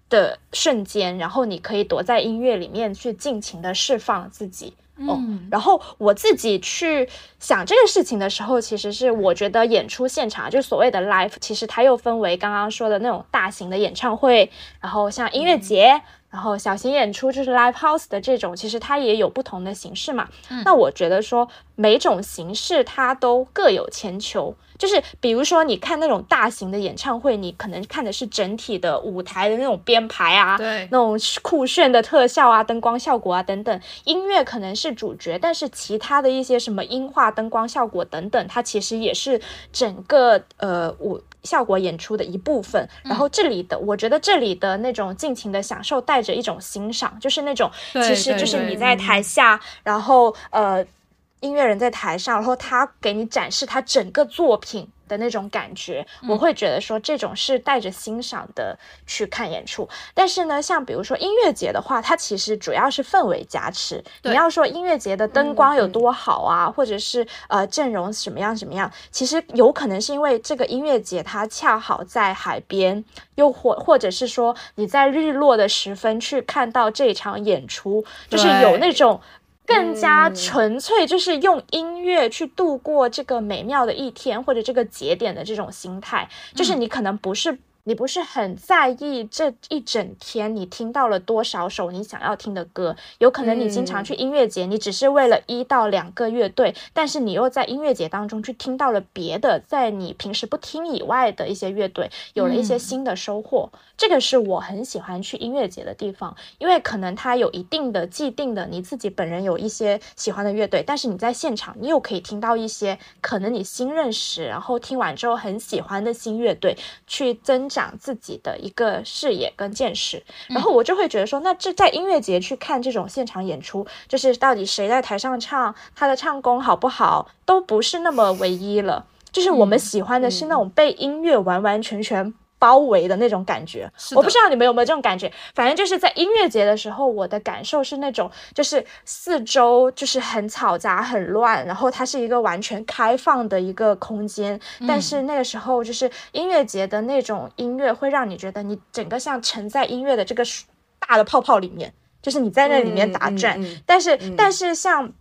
的瞬间，然后你可以躲在音乐里面去尽情的释放自己。嗯，然后我自己去想这个事情的时候，其实是我觉得演出现场，就是所谓的 live，其实它又分为刚刚说的那种大型的演唱会，然后像音乐节。然后小型演出就是 live house 的这种，其实它也有不同的形式嘛。那我觉得说每种形式它都各有千秋。就是比如说你看那种大型的演唱会，你可能看的是整体的舞台的那种编排啊，对，那种酷炫的特效啊、灯光效果啊等等。音乐可能是主角，但是其他的一些什么音画、灯光效果等等，它其实也是整个呃舞。效果演出的一部分，然后这里的，我觉得这里的那种尽情的享受，带着一种欣赏，就是那种，其实就是你在台下，然后呃，音乐人在台上，然后他给你展示他整个作品。的那种感觉，我会觉得说这种是带着欣赏的去看演出。但是呢，像比如说音乐节的话，它其实主要是氛围加持。你要说音乐节的灯光有多好啊，或者是呃阵容什么样什么样，其实有可能是因为这个音乐节它恰好在海边，又或或者是说你在日落的时分去看到这场演出，就是有那种。更加纯粹，就是用音乐去度过这个美妙的一天，或者这个节点的这种心态，就是你可能不是。你不是很在意这一整天你听到了多少首你想要听的歌？有可能你经常去音乐节，你只是为了一到两个乐队，但是你又在音乐节当中去听到了别的，在你平时不听以外的一些乐队，有了一些新的收获。这个是我很喜欢去音乐节的地方，因为可能它有一定的既定的，你自己本人有一些喜欢的乐队，但是你在现场你又可以听到一些可能你新认识，然后听完之后很喜欢的新乐队，去增。讲自己的一个视野跟见识，然后我就会觉得说，那这在音乐节去看这种现场演出，就是到底谁在台上唱，他的唱功好不好，都不是那么唯一了。就是我们喜欢的是那种被音乐完完全全。包围的那种感觉，我不知道你们有没有这种感觉。反正就是在音乐节的时候，我的感受是那种，就是四周就是很嘈杂、很乱，然后它是一个完全开放的一个空间。但是那个时候，就是音乐节的那种音乐，会让你觉得你整个像沉在音乐的这个大的泡泡里面，就是你在那里面打转。但是，但是像。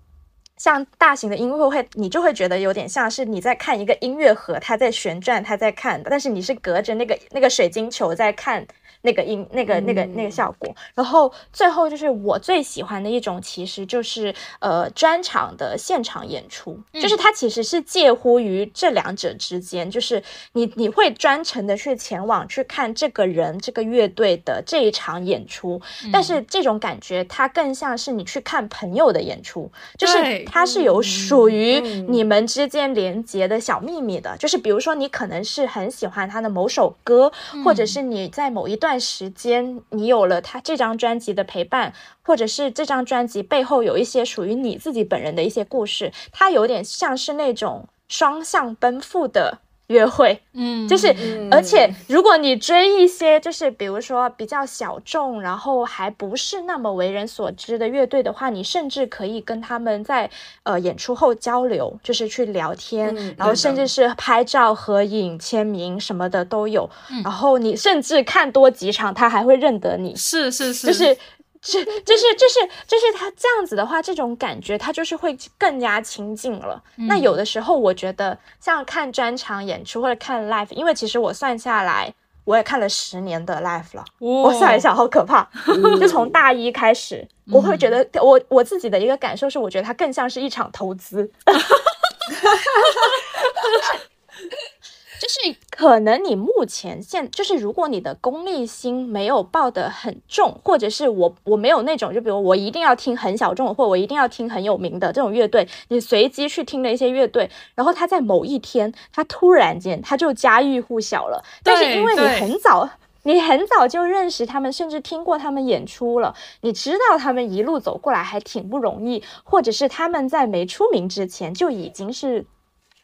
像大型的音乐会，你就会觉得有点像是你在看一个音乐盒，它在旋转，它在看，但是你是隔着那个那个水晶球在看那个音，那个那个那个效果。然后最后就是我最喜欢的一种，其实就是呃专场的现场演出，就是它其实是介乎于这两者之间，就是你你会专程的去前往去看这个人这个乐队的这一场演出，但是这种感觉它更像是你去看朋友的演出，就是它是有属于你们之间连接的小秘密的，就是比如说你可能是很喜欢他的某首歌，或者是你在某一段。时间，你有了他这张专辑的陪伴，或者是这张专辑背后有一些属于你自己本人的一些故事，它有点像是那种双向奔赴的。约会，嗯，就是，而且如果你追一些，就是比如说比较小众，然后还不是那么为人所知的乐队的话，你甚至可以跟他们在呃演出后交流，就是去聊天，然后甚至是拍照、合影、签名什么的都有。然后你甚至看多几场，他还会认得你，是是是，就是。是，就是，就是，就是他这样子的话，这种感觉他就是会更加亲近了。那有的时候，我觉得像看专场演出或者看 live，因为其实我算下来，我也看了十年的 live 了。我算一下，好可怕！<laughs> 就从大一开始，我会觉得我我自己的一个感受是，我觉得它更像是一场投资。<laughs> 就是可能你目前现就是，如果你的功利心没有抱得很重，或者是我我没有那种，就比如我一定要听很小众，或我一定要听很有名的这种乐队，你随机去听的一些乐队，然后他在某一天他突然间他就家喻户晓了，但是因为你很早你很早就认识他们，甚至听过他们演出了，你知道他们一路走过来还挺不容易，或者是他们在没出名之前就已经是。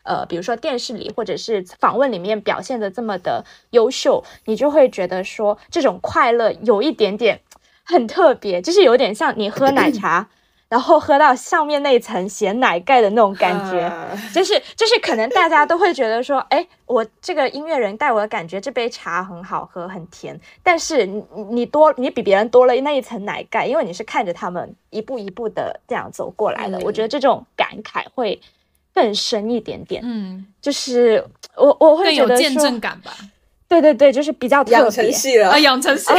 呃，比如说电视里或者是访问里面表现的这么的优秀，你就会觉得说这种快乐有一点点很特别，就是有点像你喝奶茶，然后喝到上面那层咸奶盖的那种感觉，就是就是可能大家都会觉得说，哎，我这个音乐人带我的感觉这杯茶很好喝，很甜，但是你你多你比别人多了那一层奶盖，因为你是看着他们一步一步的这样走过来的，我觉得这种感慨会。更深一点点，嗯，就是我我会觉得见证感吧，对对对，就是比较养成系了。啊，养成系。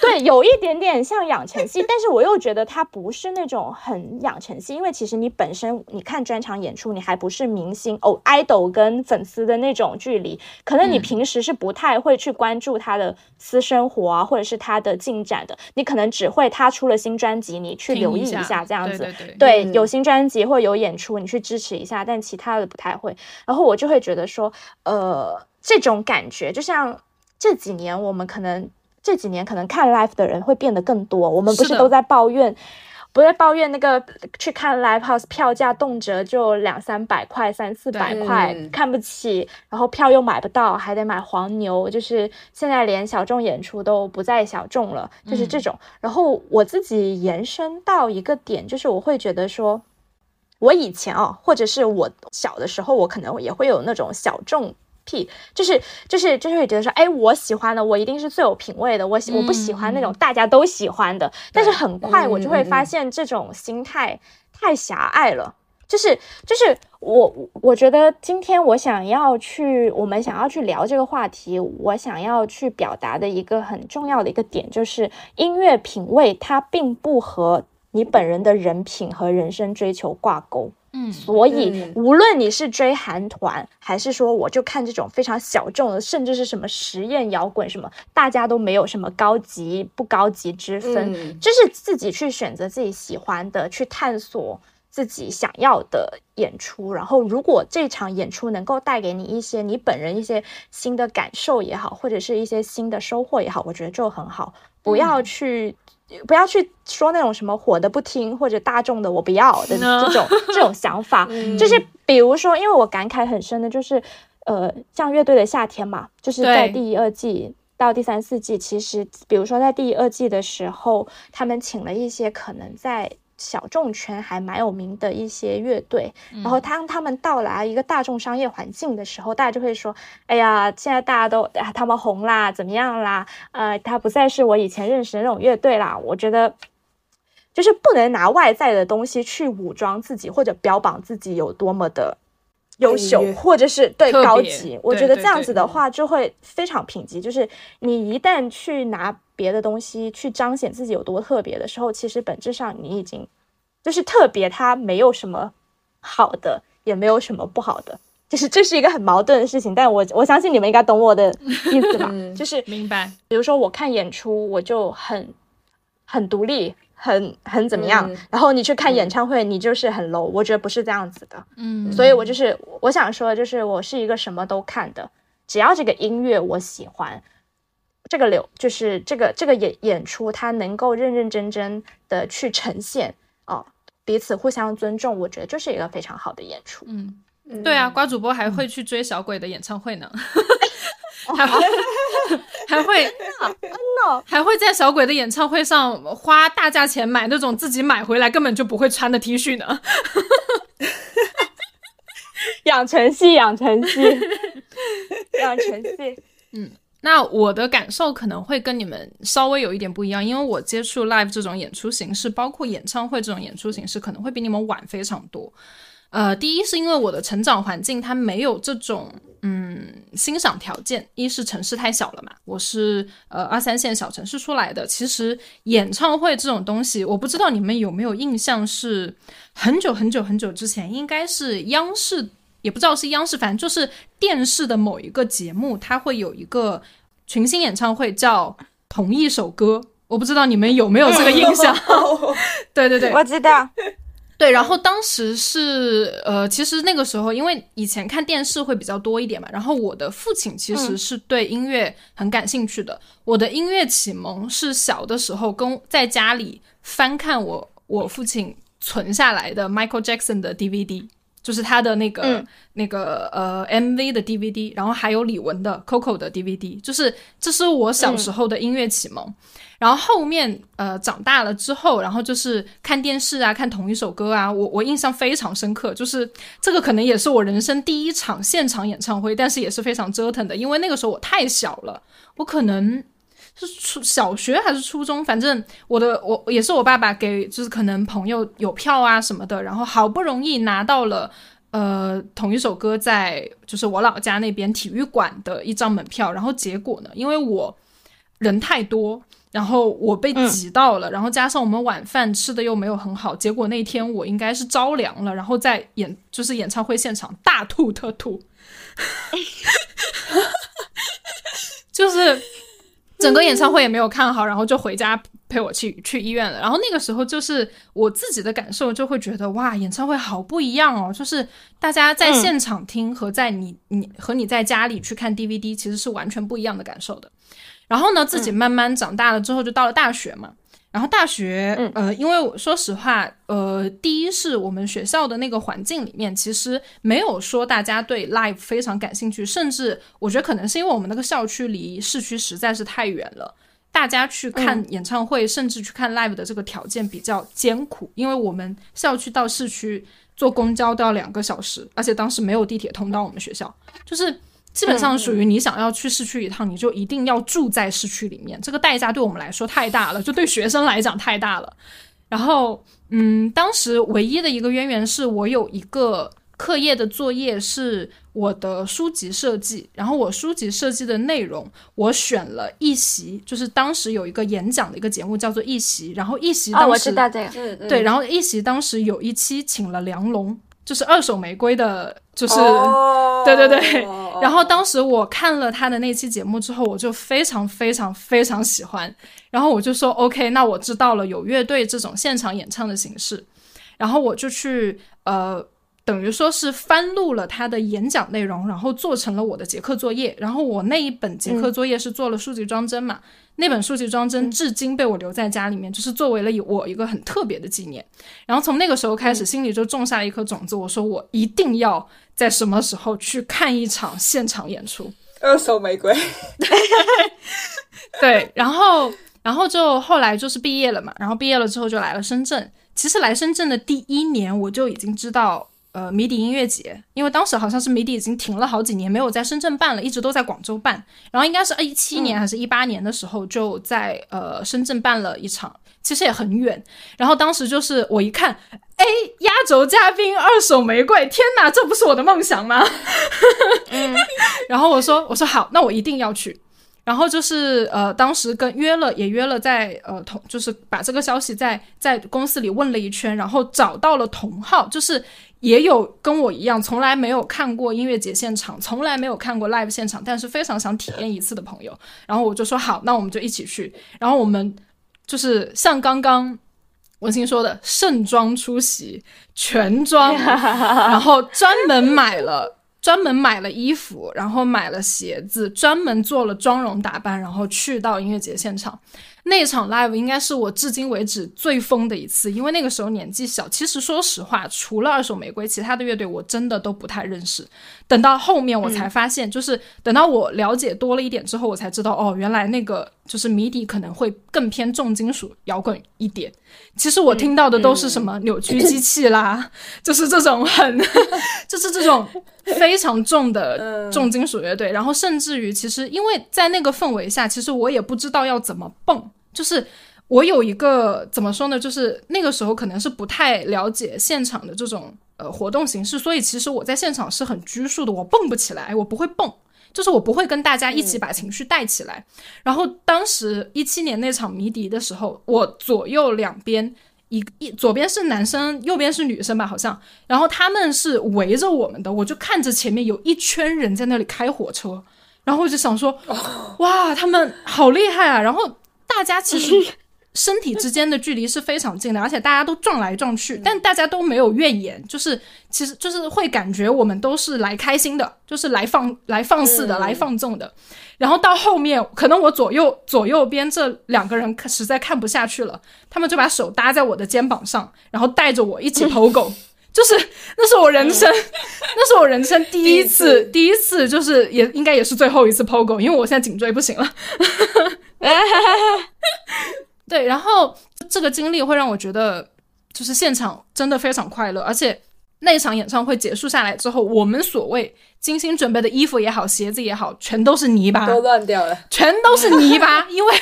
<laughs> 对，有一点点像养成系，但是我又觉得它不是那种很养成系，因为其实你本身你看专场演出，你还不是明星哦，idol 跟粉丝的那种距离，可能你平时是不太会去关注他的私生活啊，或者是他的进展的，你可能只会他出了新专辑，你去留意一下这样子，对，有新专辑或有演出，你去支持一下，但其他的不太会。然后我就会觉得说，呃，这种感觉就像这几年我们可能。这几年可能看 live 的人会变得更多。我们不是都在抱怨，不在抱怨那个去看 live house 票价动辄就两三百块、三四百块，看不起，然后票又买不到，还得买黄牛。就是现在连小众演出都不再小众了，就是这种。然后我自己延伸到一个点，就是我会觉得说，我以前啊，或者是我小的时候，我可能也会有那种小众。屁，就是就是就是会觉得说，哎，我喜欢的，我一定是最有品味的，我喜我不喜欢那种大家都喜欢的。但是很快我就会发现这种心态太狭隘了。就是就是我我觉得今天我想要去，我们想要去聊这个话题，我想要去表达的一个很重要的一个点，就是音乐品味它并不和你本人的人品和人生追求挂钩。嗯，所以无论你是追韩团，还是说我就看这种非常小众的，甚至是什么实验摇滚什么，大家都没有什么高级不高级之分，就是自己去选择自己喜欢的，去探索自己想要的演出。然后，如果这场演出能够带给你一些你本人一些新的感受也好，或者是一些新的收获也好，我觉得就很好。不要去。不要去说那种什么火的不听或者大众的我不要的这种 <laughs> 这种想法，就是比如说，因为我感慨很深的，就是呃，像乐队的夏天嘛，就是在第一二季到第三四季，其实比如说在第一二季的时候，他们请了一些可能在。小众圈还蛮有名的一些乐队，然后当他们到来一个大众商业环境的时候，大家就会说：“哎呀，现在大家都他们红啦，怎么样啦？呃，他不再是我以前认识的那种乐队啦。”我觉得，就是不能拿外在的东西去武装自己或者标榜自己有多么的优秀，或者是对高级。我觉得这样子的话就会非常品级。就是你一旦去拿别的东西去彰显自己有多特别的时候，其实本质上你已经就是特别，它没有什么好的，也没有什么不好的。就是这是一个很矛盾的事情，但我我相信你们应该懂我的意思吧？就是明白。比如说我看演出，我就很很独立。很很怎么样？然后你去看演唱会，你就是很 low。我觉得不是这样子的，嗯。所以我就是我想说，就是我是一个什么都看的，只要这个音乐我喜欢，这个流就是这个这个演演出，它能够认认真真的去呈现哦，彼此互相尊重，我觉得就是一个非常好的演出。嗯，对啊，瓜主播还会去追小鬼的演唱会呢。还会还会还会在小鬼的演唱会上花大价钱买那种自己买回来根本就不会穿的 T 恤呢。<laughs> 养成系，养成系，养成系。<laughs> 嗯，那我的感受可能会跟你们稍微有一点不一样，因为我接触 live 这种演出形式，包括演唱会这种演出形式，可能会比你们晚非常多。呃，第一是因为我的成长环境它没有这种。嗯，欣赏条件，一是城市太小了嘛，我是呃二三线小城市出来的。其实演唱会这种东西，我不知道你们有没有印象，是很久很久很久之前，应该是央视，也不知道是央视，反正就是电视的某一个节目，它会有一个群星演唱会，叫同一首歌，我不知道你们有没有这个印象？<laughs> 对对对，我知道。对，然后当时是呃，其实那个时候，因为以前看电视会比较多一点嘛，然后我的父亲其实是对音乐很感兴趣的。我的音乐启蒙是小的时候跟在家里翻看我我父亲存下来的 Michael Jackson 的 DVD，就是他的那个那个呃 MV 的 DVD，然后还有李玟的 Coco 的 DVD，就是这是我小时候的音乐启蒙。然后后面呃长大了之后，然后就是看电视啊，看同一首歌啊，我我印象非常深刻，就是这个可能也是我人生第一场现场演唱会，但是也是非常折腾的，因为那个时候我太小了，我可能是初小学还是初中，反正我的我也是我爸爸给，就是可能朋友有票啊什么的，然后好不容易拿到了呃同一首歌在就是我老家那边体育馆的一张门票，然后结果呢，因为我人太多。然后我被挤到了，然后加上我们晚饭吃的又没有很好，结果那天我应该是着凉了，然后在演就是演唱会现场大吐特吐，<laughs> 就是整个演唱会也没有看好，然后就回家陪我去去医院了。然后那个时候就是我自己的感受就会觉得哇，演唱会好不一样哦，就是大家在现场听和在你你和你在家里去看 DVD 其实是完全不一样的感受的。然后呢，自己慢慢长大了之后，就到了大学嘛。然后大学，呃，因为说实话，呃，第一是我们学校的那个环境里面，其实没有说大家对 live 非常感兴趣，甚至我觉得可能是因为我们那个校区离市区实在是太远了，大家去看演唱会，甚至去看 live 的这个条件比较艰苦，因为我们校区到市区坐公交都要两个小时，而且当时没有地铁通到我们学校，就是。基本上属于你想要去市区一趟，你就一定要住在市区里面，这个代价对我们来说太大了，就对学生来讲太大了。然后，嗯，当时唯一的一个渊源是我有一个课业的作业是我的书籍设计，然后我书籍设计的内容我选了一席，就是当时有一个演讲的一个节目叫做一席，然后一席当时我知道这个，对，然后一席当时有一期请了梁龙。就是二手玫瑰的，就是对对 <laughs> 对。然后当时我看了他的那期节目之后，我就非常非常非常喜欢。然后我就说 OK，那我知道了有乐队这种现场演唱的形式。然后我就去呃，等于说是翻录了他的演讲内容，然后做成了我的结课作业。然后我那一本结课作业是做了书籍装帧嘛。那本书籍装帧至今被我留在家里面，就是作为了我一个很特别的纪念。然后从那个时候开始，心里就种下了一颗种子，我说我一定要在什么时候去看一场现场演出。二手玫瑰，<laughs> 对，然后，然后就后来就是毕业了嘛，然后毕业了之后就来了深圳。其实来深圳的第一年，我就已经知道呃迷笛音乐节，因为当时好像是迷笛已经停了好几年，没有在深圳办了，一直都在广州办。然后应该是一七年还是一八年的时候，就在呃深圳办了一场，其实也很远。然后当时就是我一看，哎，压轴嘉宾二手玫瑰，天哪，这不是我的梦想吗？<laughs> 然后我说我说好，那我一定要去。然后就是呃，当时跟约了，也约了在呃同，就是把这个消息在在公司里问了一圈，然后找到了同号，就是也有跟我一样从来没有看过音乐节现场，从来没有看过 live 现场，但是非常想体验一次的朋友。然后我就说好，那我们就一起去。然后我们就是像刚刚文心说的，盛装出席，全装，<laughs> 然后专门买了。专门买了衣服，然后买了鞋子，专门做了妆容打扮，然后去到音乐节现场。那场 live 应该是我至今为止最疯的一次，因为那个时候年纪小。其实说实话，除了二手玫瑰，其他的乐队我真的都不太认识。等到后面我才发现，就是等到我了解多了一点之后，我才知道哦，原来那个就是谜底可能会更偏重金属摇滚一点。其实我听到的都是什么扭曲机器啦，就是这种很，<laughs> 就是这种非常重的 <laughs> 重金属乐队。然后甚至于，其实因为在那个氛围下，其实我也不知道要怎么蹦。就是我有一个怎么说呢？就是那个时候可能是不太了解现场的这种呃活动形式，所以其实我在现场是很拘束的，我蹦不起来，我不会蹦，就是我不会跟大家一起把情绪带起来。然后当时一七年那场迷笛的时候，我左右两边一一左边是男生，右边是女生吧，好像，然后他们是围着我们的，我就看着前面有一圈人在那里开火车，然后我就想说，哇，他们好厉害啊！然后。大家其实身体之间的距离是非常近的，<laughs> 而且大家都撞来撞去，但大家都没有怨言，就是其实就是会感觉我们都是来开心的，就是来放来放肆的，来放纵的。然后到后面，可能我左右左右边这两个人实在看不下去了，他们就把手搭在我的肩膀上，然后带着我一起 POGO，<laughs> 就是那是我人生，<laughs> 那是我人生第一次，第一次。就是也应该也是最后一次 POGO，因为我现在颈椎不行了。对，然后这个经历会让我觉得，就是现场真的非常快乐，而且那一场演唱会结束下来之后，我们所谓精心准备的衣服也好，鞋子也好，全都是泥巴，都乱掉了，全都是泥巴，因为。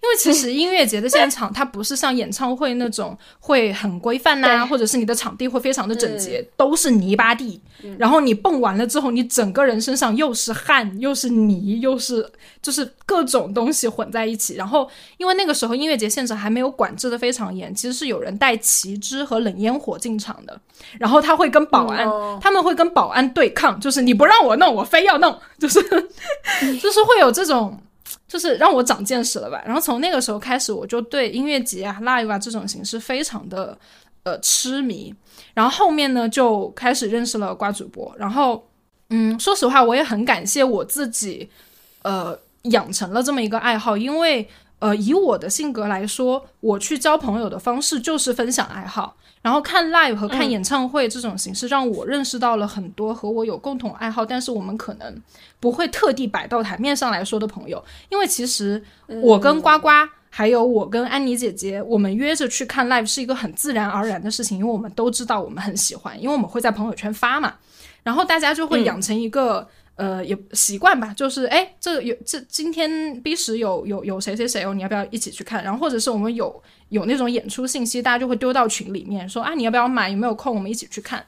因为其实音乐节的现场，<laughs> 它不是像演唱会那种会很规范呐，或者是你的场地会非常的整洁，都是泥巴地。然后你蹦完了之后，你整个人身上又是汗，又是泥，又是就是各种东西混在一起。然后因为那个时候音乐节现场还没有管制的非常严，其实是有人带旗帜和冷烟火进场的。然后他会跟保安，他们会跟保安对抗，就是你不让我弄，我非要弄，就是 <laughs> 就是会有这种。就是让我长见识了吧，然后从那个时候开始，我就对音乐节啊、live 啊这种形式非常的呃痴迷。然后后面呢，就开始认识了瓜主播。然后，嗯，说实话，我也很感谢我自己，呃，养成了这么一个爱好，因为呃，以我的性格来说，我去交朋友的方式就是分享爱好。然后看 live 和看演唱会这种形式，让我认识到了很多和我有共同爱好，但是我们可能不会特地摆到台面上来说的朋友。因为其实我跟呱呱，还有我跟安妮姐姐，我们约着去看 live 是一个很自然而然的事情，因为我们都知道我们很喜欢，因为我们会在朋友圈发嘛，然后大家就会养成一个。呃，也习惯吧，就是哎，这有这今天 B 十有有有谁谁谁哦，你要不要一起去看？然后或者是我们有有那种演出信息，大家就会丢到群里面说啊，你要不要买？有没有空？我们一起去看。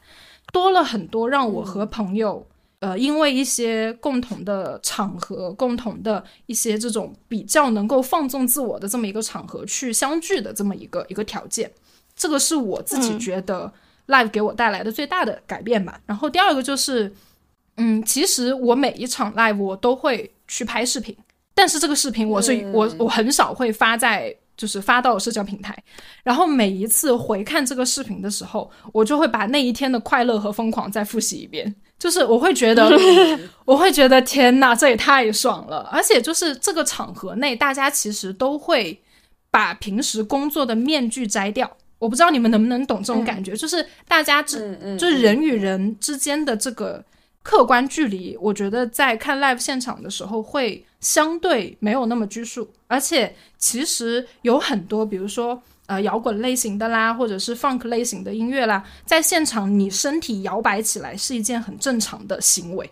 多了很多让我和朋友，呃，因为一些共同的场合，共同的一些这种比较能够放纵自我的这么一个场合去相聚的这么一个一个条件，这个是我自己觉得 live 给我带来的最大的改变吧。然后第二个就是。嗯，其实我每一场 live 我都会去拍视频，但是这个视频我是我我很少会发在就是发到社交平台。然后每一次回看这个视频的时候，我就会把那一天的快乐和疯狂再复习一遍。就是我会觉得，<laughs> 我会觉得天呐，这也太爽了！而且就是这个场合内，大家其实都会把平时工作的面具摘掉。我不知道你们能不能懂这种感觉，就是大家之就是人与人之间的这个。客观距离，我觉得在看 live 现场的时候会相对没有那么拘束，而且其实有很多，比如说呃摇滚类型的啦，或者是 funk 类型的音乐啦，在现场你身体摇摆起来是一件很正常的行为。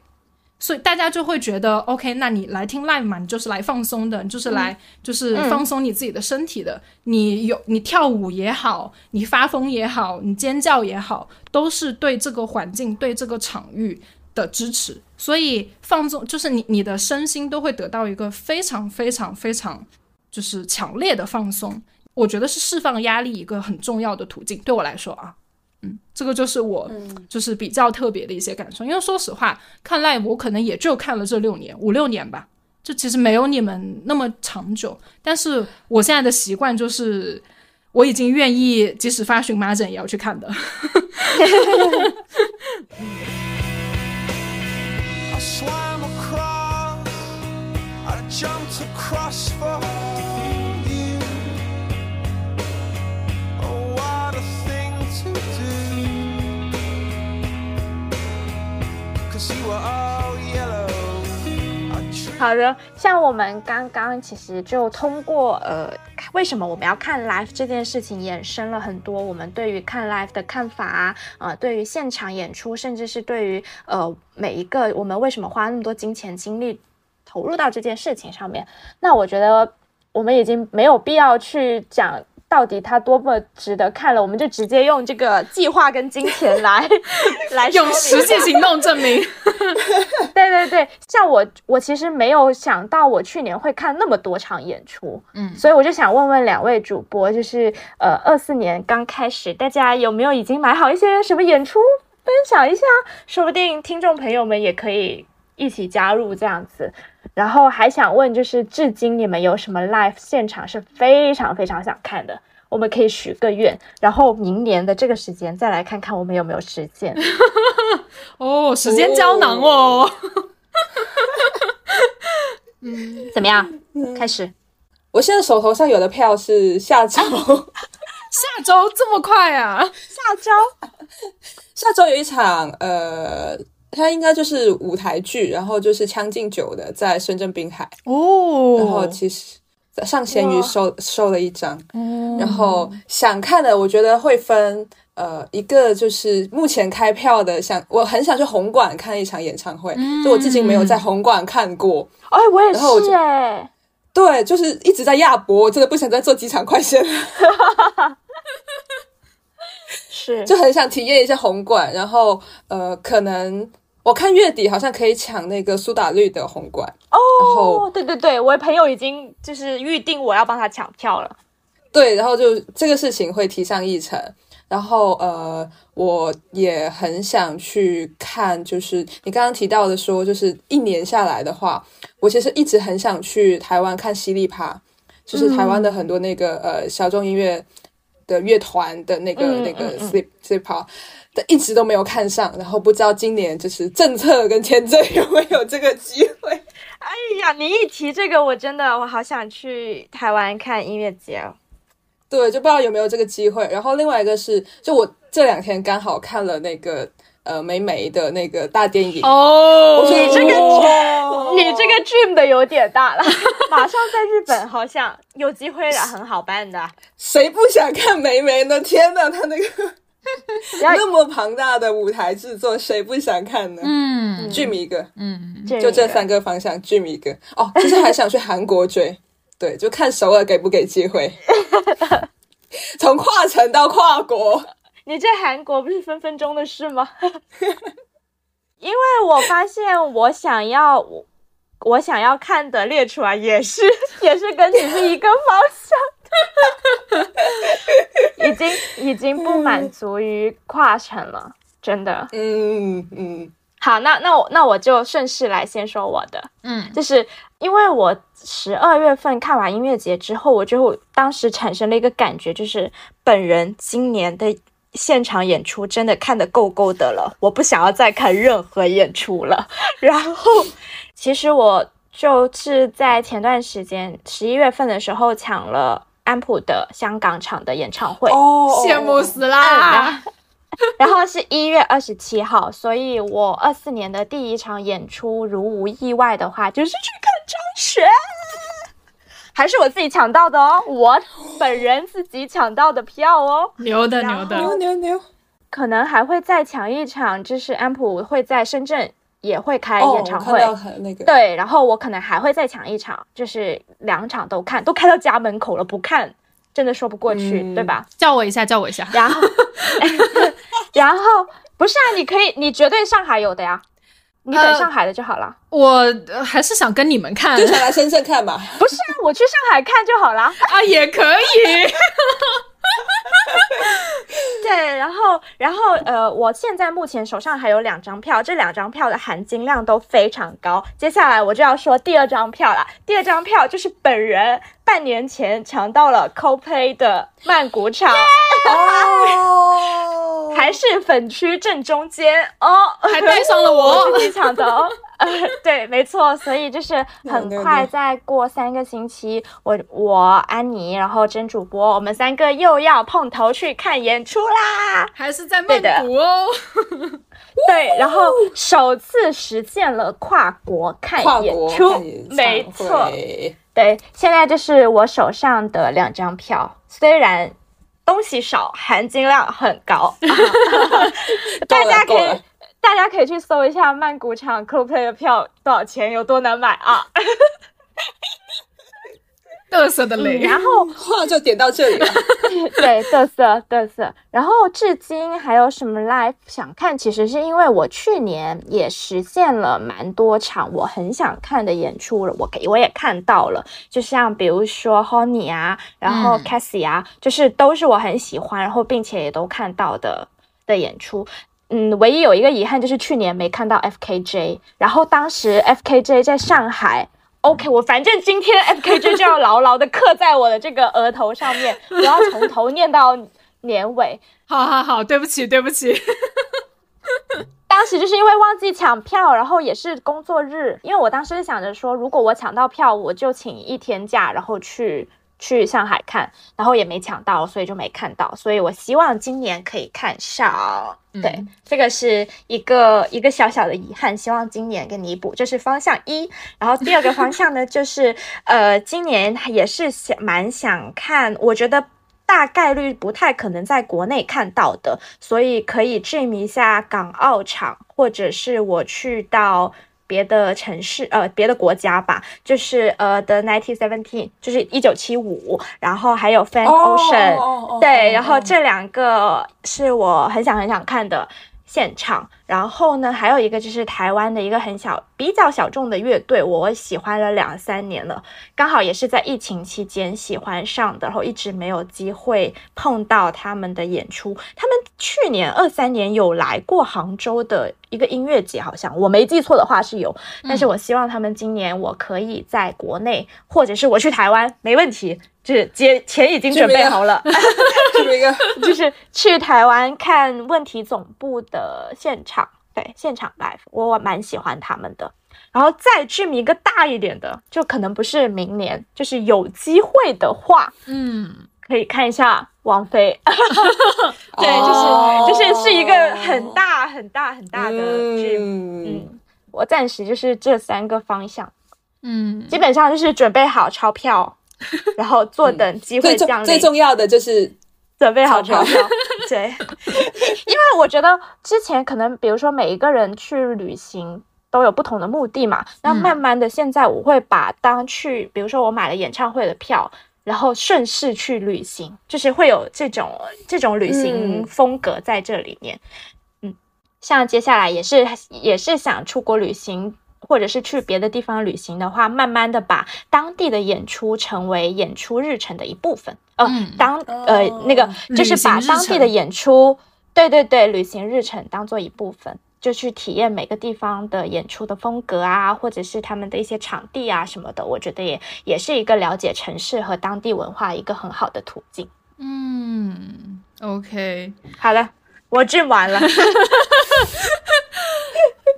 所以大家就会觉得，OK，那你来听 live 嘛，你就是来放松的，你就是来就是放松你自己的身体的。你有你跳舞也好，你发疯也好，你尖叫也好，都是对这个环境、对这个场域的支持。所以放纵就是你你的身心都会得到一个非常非常非常就是强烈的放松。我觉得是释放压力一个很重要的途径。对我来说啊。嗯，这个就是我就是比较特别的一些感受，因为说实话，看 live 我可能也就看了这六年五六年吧，就其实没有你们那么长久。但是我现在的习惯就是，我已经愿意即使发荨麻疹也要去看的。<laughs> I swam across, I jumped across for you. Oh, what a thing to you were all 好的，像我们刚刚其实就通过呃，为什么我们要看 live 这件事情，衍生了很多我们对于看 live 的看法啊，呃，对于现场演出，甚至是对于呃每一个我们为什么花那么多金钱精力投入到这件事情上面。那我觉得我们已经没有必要去讲。到底它多么值得看了，我们就直接用这个计划跟金钱来 <laughs> 来用实际行动证明。<laughs> 对对对，像我我其实没有想到我去年会看那么多场演出，嗯，所以我就想问问两位主播，就是呃二四年刚开始，大家有没有已经买好一些什么演出分享一下？说不定听众朋友们也可以一起加入这样子。然后还想问，就是至今你们有什么 live 现场是非常非常想看的？我们可以许个愿，然后明年的这个时间再来看看我们有没有实现。<laughs> 哦，时间胶囊哦。<laughs> 嗯，怎么样？开始。我现在手头上有的票是下周，<laughs> 下周这么快啊？下周，下周有一场呃。它应该就是舞台剧，然后就是《将进酒》的，在深圳滨海哦。然后其实上闲鱼收收了一张，然后想看的，我觉得会分呃一个就是目前开票的，想我很想去红馆看一场演唱会，就我至今没有在红馆看过。哎，我也是哎。对，就是一直在亚博，我真的不想再坐机场快线。<laughs> 是，就很想体验一下红馆，然后呃，可能我看月底好像可以抢那个苏打绿的红馆哦。对对对，我朋友已经就是预定我要帮他抢票了。对，然后就这个事情会提上议程。然后呃，我也很想去看，就是你刚刚提到的说，就是一年下来的话，我其实一直很想去台湾看犀利趴，就是台湾的很多那个呃小众音乐。的乐团的那个那个 sleep sleep 但一直都没有看上，然后不知道今年就是政策跟签证有没有这个机会。<laughs> 哎呀，你一提这个，我真的我好想去台湾看音乐节哦。对，就不知道有没有这个机会。然后另外一个是，就我这两天刚好看了那个。呃，美美的那个大电影哦，你这个你这个 dream 的有点大了，<laughs> 马上在日本好像有机会了，很好办的。谁不想看美美呢？天呐，他那个 <laughs> 那么庞大的舞台制作，谁不想看呢？嗯，dream 一个，嗯，就这三个方向，dream 一个。哦，其实还想去韩国追，<laughs> 对，就看首尔给不给机会，从跨城到跨国。你在韩国不是分分钟的事吗？<laughs> 因为我发现我想要我想要看的列出来也是 <laughs> 也是跟你是一个方向，已经已经不满足于跨城了，真的。嗯嗯。好，那那我那我就顺势来先说我的，嗯，就是因为我十二月份看完音乐节之后，我就当时产生了一个感觉，就是本人今年的。现场演出真的看得够够的了，我不想要再看任何演出了。<laughs> 然后，其实我就是在前段时间十一月份的时候抢了安普的香港场的演唱会，哦，羡慕死啦！<laughs> 然后是一月二十七号，所以我二四年的第一场演出，如无意外的话，就是去看张悬，还是我自己抢到的哦，我本人自己抢到的票哦，牛的牛的牛牛牛，可能还会再抢一场，就是安普会在深圳也会开演唱会，那个对，然后我可能还会再抢一场，就是两场都看，<laughs> 都开到家门口了，不看。真的说不过去，对吧？叫我一下，叫我一下。然后，<laughs> 然后不是啊，你可以，你绝对上海有的呀，你等上海的就好了。我还是想跟你们看，就想来深圳看吧。不是啊，我去上海看就好了 <laughs> 啊，也可以。<laughs> 对，然后，然后，呃，我现在目前手上还有两张票，这两张票的含金量都非常高。接下来我就要说第二张票了，第二张票就是本人半年前抢到了 CoPlay 的曼谷场，哦，还是粉区正中间哦，<laughs> 还带上了我。自己抢的哦。呃，<laughs> 对，没错，所以就是很快，再过三个星期，我我安妮，然后真主播，我们三个又要碰头去看演出啦，还是在曼谷哦。对，然后首次实现了跨国看演出，没错。对，现在就是我手上的两张票，虽然东西少，含金量很高，<laughs> 大家可以。大家可以去搜一下曼谷场 CoPlay 的票多少钱，有多难买啊！嘚瑟的雷，然后话就点到这里了。<laughs> 对，嘚瑟嘚瑟。然后至今还有什么 live 想看？其实是因为我去年也实现了蛮多场我很想看的演出了，我给我也看到了。就像比如说 Honey 啊，然后 Cassie 啊，就是都是我很喜欢，然后并且也都看到的的演出。嗯，唯一有一个遗憾就是去年没看到 F K J，然后当时 F K J 在上海。OK，我反正今天 <laughs> F K J 就要牢牢的刻在我的这个额头上面，<laughs> 我要从头念到年尾。好好好，对不起对不起。<laughs> 当时就是因为忘记抢票，然后也是工作日，因为我当时想着说，如果我抢到票，我就请一天假，然后去。去上海看，然后也没抢到，所以就没看到。所以我希望今年可以看上。对，这个是一个一个小小的遗憾，希望今年给弥补。这是方向一。然后第二个方向呢，<laughs> 就是呃，今年也是想蛮想看，我觉得大概率不太可能在国内看到的，所以可以 dream 一下港澳场，或者是我去到。别的城市，呃，别的国家吧，就是呃，The Nineteen Seventeen，就是一九七五，然后还有 Fan Ocean，对，然后这两个是我很想很想看的现场。然后呢，还有一个就是台湾的一个很小、比较小众的乐队，我喜欢了两三年了，刚好也是在疫情期间喜欢上的，然后一直没有机会碰到他们的演出。他们去年二三年有来过杭州的一个音乐节，好像我没记错的话是有。但是我希望他们今年我可以在国内，或者是我去台湾，没问题，就是接钱已经准备好了，这一个 <laughs> 就是去台湾看问题总部的现场。对，现场 live 我蛮喜欢他们的，然后再去一个大一点的，就可能不是明年，就是有机会的话，嗯，可以看一下王菲。<laughs> 对，就是就是是一个很大很大很大的剧。嗯，我暂时就是这三个方向，嗯，基本上就是准备好钞票，然后坐等机会降临。最重要的就是。准备好钞票，对，因为我觉得之前可能，比如说每一个人去旅行都有不同的目的嘛，那慢慢的现在我会把当去，比如说我买了演唱会的票，然后顺势去旅行，就是会有这种这种旅行风格在这里面，嗯，像接下来也是也是想出国旅行。或者是去别的地方旅行的话，慢慢的把当地的演出成为演出日程的一部分。呃，当呃那个就是把当地的演出，对对对，旅行日程当做一部分，就去体验每个地方的演出的风格啊，或者是他们的一些场地啊什么的。我觉得也也是一个了解城市和当地文化一个很好的途径。嗯，OK，好了，我进完了。<laughs>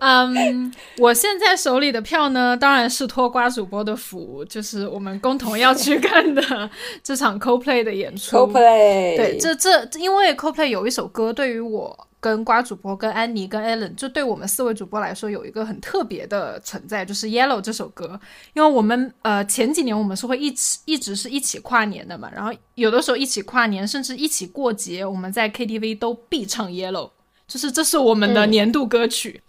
嗯，我现在手里的票呢，当然是托瓜主播的福，就是我们共同要去看的 <laughs> 这场 CoPlay 的演出。CoPlay，对，这这因为 CoPlay 有一首歌，对于我。跟瓜主播、跟安妮、跟 Allen，就对我们四位主播来说有一个很特别的存在，就是 Yellow 这首歌。因为我们呃前几年我们是会一起一直是一起跨年的嘛，然后有的时候一起跨年，甚至一起过节，我们在 KTV 都必唱 Yellow，就是这是我们的年度歌曲。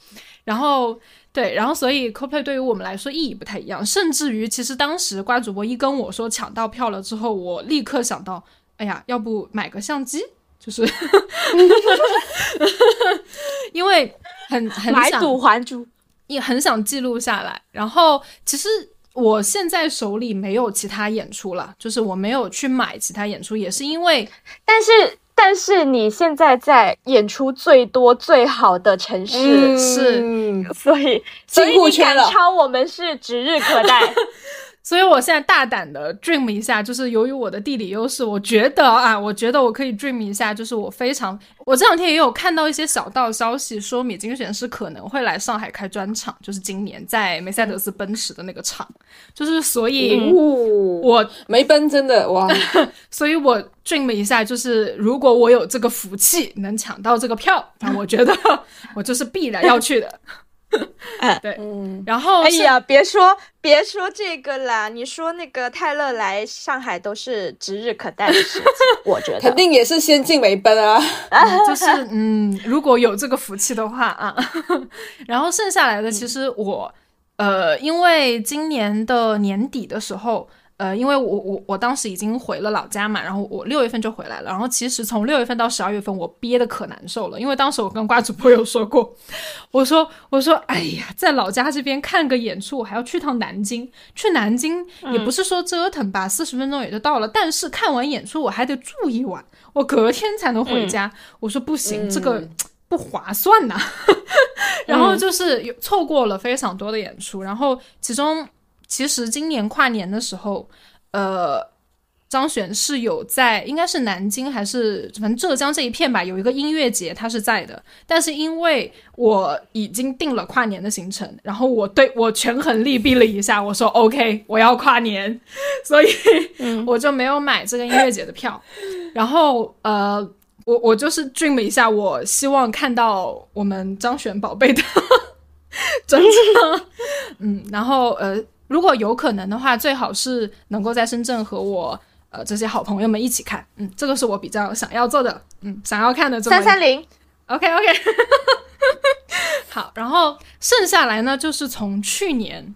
然后对，然后所以 CoPlay 对于我们来说意义不太一样，甚至于其实当时瓜主播一跟我说抢到票了之后，我立刻想到，哎呀，要不买个相机。就是，<laughs> <laughs> 因为很很买赌还珠，也很想记录下来。然后，其实我现在手里没有其他演出了，就是我没有去买其他演出，也是因为，但是但是你现在在演出最多最好的城市。是，所以所以你赶超我们是指日可待。<laughs> 所以我现在大胆的 dream 一下，就是由于我的地理优势，我觉得啊，我觉得我可以 dream 一下，就是我非常，我这两天也有看到一些小道消息，说米津玄师可能会来上海开专场，就是今年在梅赛德斯奔驰的那个场，就是所以，我没奔真的哇，所以我 dream 一下，就是如果我有这个福气能抢到这个票，那我觉得 <laughs> 我就是必然要去的。<laughs> 对，嗯，然后哎呀，别说别说这个啦，你说那个泰勒来上海都是指日可待的事情，<laughs> 我觉得。肯定也是先进为奔啊，就是嗯，如果有这个福气的话啊，<laughs> 然后剩下来的其实我呃，因为今年的年底的时候。呃，因为我我我当时已经回了老家嘛，然后我六月份就回来了。然后其实从六月份到十二月份，我憋得可难受了。因为当时我跟瓜主播有说过，我说我说哎呀，在老家这边看个演出，我还要去趟南京。去南京也不是说折腾吧，四十分钟也就到了。但是看完演出我还得住一晚，我隔天才能回家。我说不行，这个 <tsk> 不划算呐。<laughs> 然后就是有错过了非常多的演出，然后其中。其实今年跨年的时候，呃，张悬是有在，应该是南京还是反正浙江这一片吧，有一个音乐节，他是在的。但是因为我已经定了跨年的行程，然后我对我权衡利弊了一下，我说 OK，我要跨年，<laughs> 所以 <laughs> 我就没有买这个音乐节的票。然后呃，我我就是 dream 一下，我希望看到我们张悬宝贝的 <laughs> 专场，嗯，然后呃。如果有可能的话，最好是能够在深圳和我呃这些好朋友们一起看，嗯，这个是我比较想要做的，嗯，想要看的这。三三零，OK OK，<laughs> 好，然后剩下来呢，就是从去年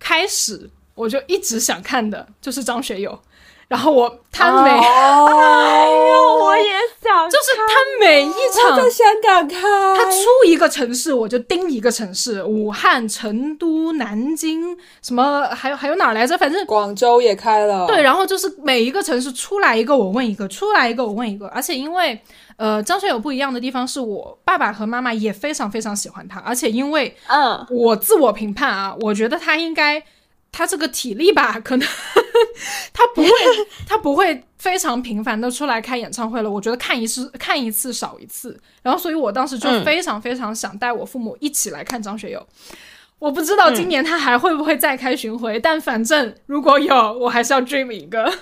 开始我就一直想看的，就是张学友。然后我他每，哎呦，我也想，就是他每一场在香港看，他出一个城市我就盯一个城市，武汉、成都、南京，什么还有还有哪儿来着？反正广州也开了。对，然后就是每一个城市出来一个我问一个，出来一个我问一个。而且因为呃张学友不一样的地方是我爸爸和妈妈也非常非常喜欢他，而且因为嗯我自我评判啊，我觉得他应该。他这个体力吧，可能 <laughs> 他不会，<laughs> 他不会非常频繁的出来开演唱会了。我觉得看一次看一次少一次。然后，所以我当时就非常非常想带我父母一起来看张学友。我不知道今年他还会不会再开巡回，但反正如果有，我还是要 dream 一个。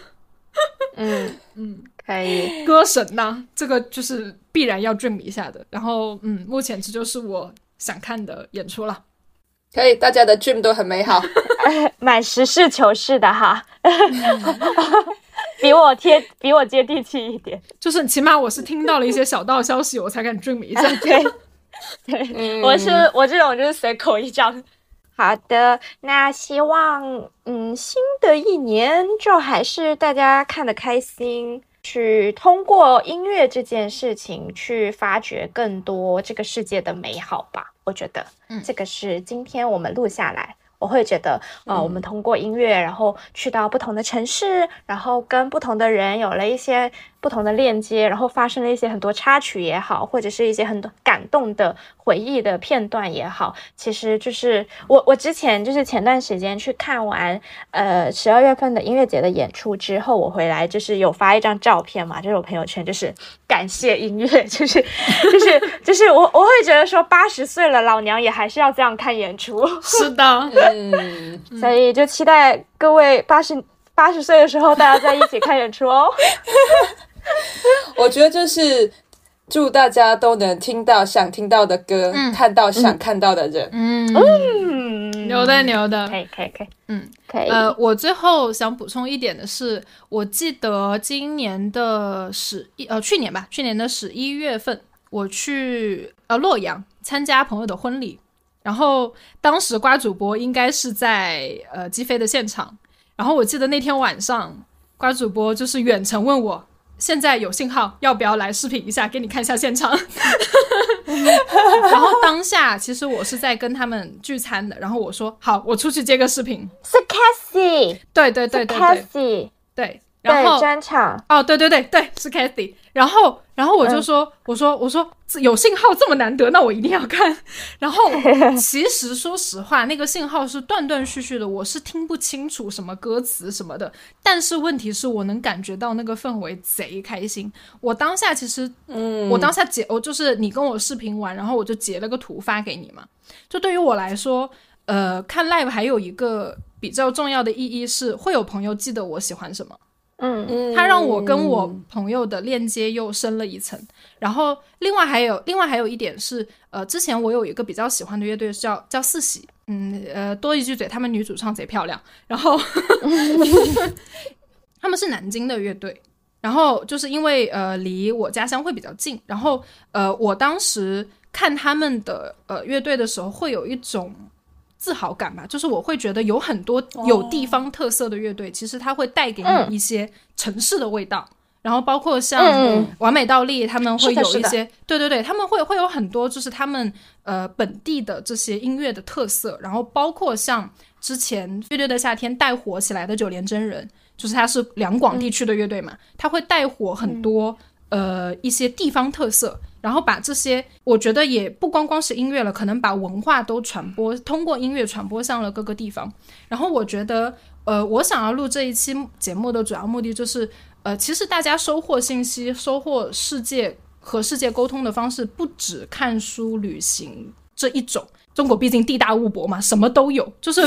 嗯 <laughs> 嗯，可以。歌神呢，这个就是必然要 dream 一下的。然后，嗯，目前这就是我想看的演出了。可以，大家的 dream 都很美好，<laughs> 蛮实事求是的哈，<laughs> 比我贴，比我接地气一点。就是起码我是听到了一些小道消息，我才敢 dream 一下。<laughs> 对，对，我是我这种就是随口一张。好的，那希望嗯，新的一年就还是大家看得开心。去通过音乐这件事情去发掘更多这个世界的美好吧，我觉得，嗯，这个是今天我们录下来，我会觉得，呃，我们通过音乐，然后去到不同的城市，然后跟不同的人有了一些不同的链接，然后发生了一些很多插曲也好，或者是一些很多感动的回忆的片段也好，其实就是我我之前就是前段时间去看完呃十二月份的音乐节的演出之后，我回来就是有发一张照片嘛，就是我朋友圈就是感谢音乐，<laughs> 就是就是就是我我会觉得说八十岁了，老娘也还是要这样看演出，是的，<laughs> 嗯，所以就期待各位八十八十岁的时候大家在一起看演出哦。<laughs> <laughs> 我觉得就是祝大家都能听到想听到的歌，看到想看到的人。嗯，牛的牛的，可以可以可以，嗯可以。呃，我最后想补充一点的是，我记得今年的十一呃去年吧，去年的十一月份，我去呃洛阳参加朋友的婚礼，然后当时瓜主播应该是在呃击飞的现场，然后我记得那天晚上瓜主播就是远程问我。现在有信号，要不要来视频一下，给你看一下现场？<laughs> 然后当下其实我是在跟他们聚餐的，然后我说好，我出去接个视频。是 Cassie，对对对对对，对。然后专场哦，对对对对，是 Kathy。然后，然后我就说，我说，我说有信号这么难得，那我一定要看。然后，<laughs> 其实说实话，那个信号是断断续续的，我是听不清楚什么歌词什么的。但是问题是我能感觉到那个氛围贼开心。我当下其实，嗯，我当下截，我就是你跟我视频完，然后我就截了个图发给你嘛。就对于我来说，呃，看 live 还有一个比较重要的意义是，会有朋友记得我喜欢什么。嗯，他让我跟我朋友的链接又深了一层。然后，另外还有，另外还有一点是，呃，之前我有一个比较喜欢的乐队叫叫四喜，嗯，呃，多一句嘴，他们女主唱贼漂亮。然后，<laughs> 他们是南京的乐队。然后就是因为呃离我家乡会比较近，然后呃我当时看他们的呃乐队的时候，会有一种。自豪感吧，就是我会觉得有很多有地方特色的乐队，其实它会带给你一些城市的味道。然后包括像完美倒立，他们会有一些，对对对，他们会会有很多，就是他们呃本地的这些音乐的特色。然后包括像之前乐队的夏天带火起来的九连真人，就是他是两广地区的乐队嘛，他会带火很多呃一些地方特色。然后把这些，我觉得也不光光是音乐了，可能把文化都传播，通过音乐传播向了各个地方。然后我觉得，呃，我想要录这一期节目的主要目的就是，呃，其实大家收获信息、收获世界和世界沟通的方式，不止看书、旅行这一种。中国毕竟地大物博嘛，什么都有。<laughs> 就是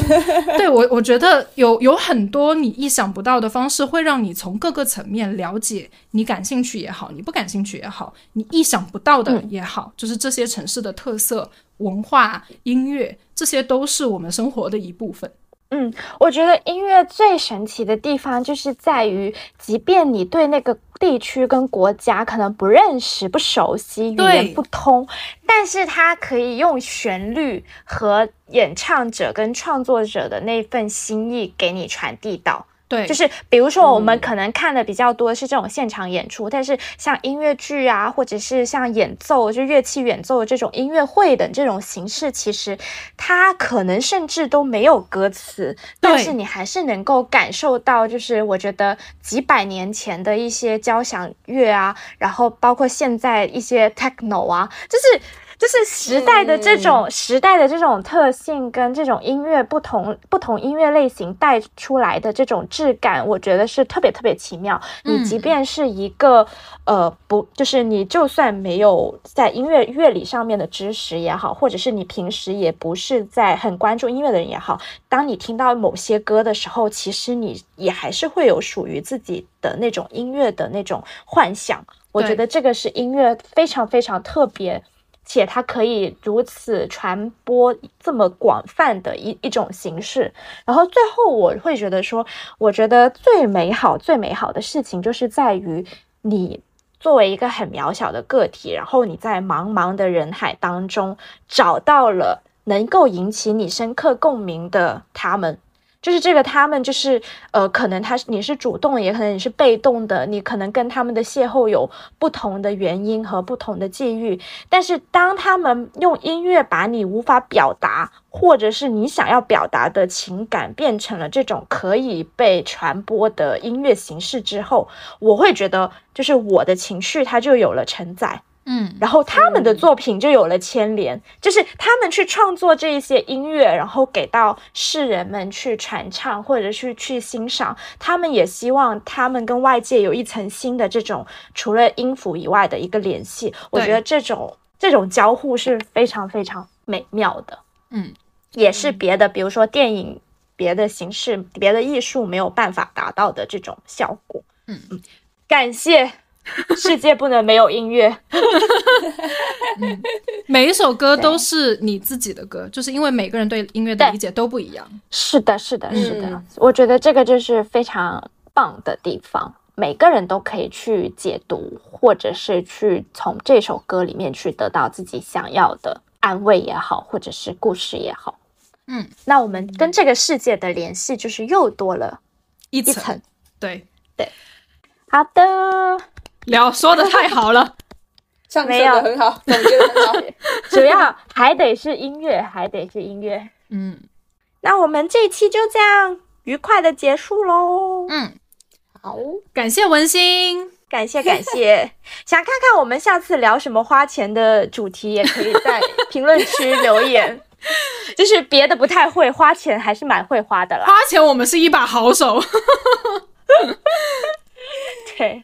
对我，我觉得有有很多你意想不到的方式，会让你从各个层面了解你感兴趣也好，你不感兴趣也好，你意想不到的也好，就是这些城市的特色、文化、音乐，这些都是我们生活的一部分。嗯，我觉得音乐最神奇的地方就是在于，即便你对那个地区跟国家可能不认识、不熟悉、语言不通，但是它可以用旋律和演唱者跟创作者的那份心意给你传递到。对，就是比如说，我们可能看的比较多是这种现场演出，但是像音乐剧啊，或者是像演奏，就乐器演奏的这种音乐会等这种形式，其实它可能甚至都没有歌词，但是你还是能够感受到，就是我觉得几百年前的一些交响乐啊，然后包括现在一些 techno 啊，就是。就是时代的这种时代的这种特性，跟这种音乐不同不同音乐类型带出来的这种质感，我觉得是特别特别奇妙。你即便是一个呃不，就是你就算没有在音乐乐理上面的知识也好，或者是你平时也不是在很关注音乐的人也好，当你听到某些歌的时候，其实你也还是会有属于自己的那种音乐的那种幻想。我觉得这个是音乐非常非常特别。且它可以如此传播这么广泛的一一种形式，然后最后我会觉得说，我觉得最美好、最美好的事情就是在于你作为一个很渺小的个体，然后你在茫茫的人海当中找到了能够引起你深刻共鸣的他们。就是这个他们就是呃，可能他是你是主动，也可能你是被动的，你可能跟他们的邂逅有不同的原因和不同的际遇。但是当他们用音乐把你无法表达，或者是你想要表达的情感变成了这种可以被传播的音乐形式之后，我会觉得就是我的情绪它就有了承载。嗯，然后他们的作品就有了牵连，就是他们去创作这一些音乐，然后给到世人们去传唱或者是去欣赏。他们也希望他们跟外界有一层新的这种除了音符以外的一个联系。我觉得这种这种交互是非常非常美妙的。嗯，也是别的，比如说电影、别的形式、别的艺术没有办法达到的这种效果。嗯嗯，感谢。<laughs> 世界不能没有音乐。<laughs> 每一首歌都是你自己的歌，就是因为每个人对音乐的理解都不一样。是的，是的，是的。我觉得这个就是非常棒的地方，每个人都可以去解读，或者是去从这首歌里面去得到自己想要的安慰也好，或者是故事也好。嗯，那我们跟这个世界的联系就是又多了一层。对对，好的。聊说的太好了，<laughs> 没有很好，总结的很好。<laughs> 主要还得是音乐，还得是音乐。嗯，那我们这一期就这样愉快的结束喽。嗯，好，感谢文心，感谢感谢。<laughs> 想看看我们下次聊什么花钱的主题，也可以在评论区留言。就是别的不太会，花钱还是蛮会花的啦。花钱我们是一把好手。对。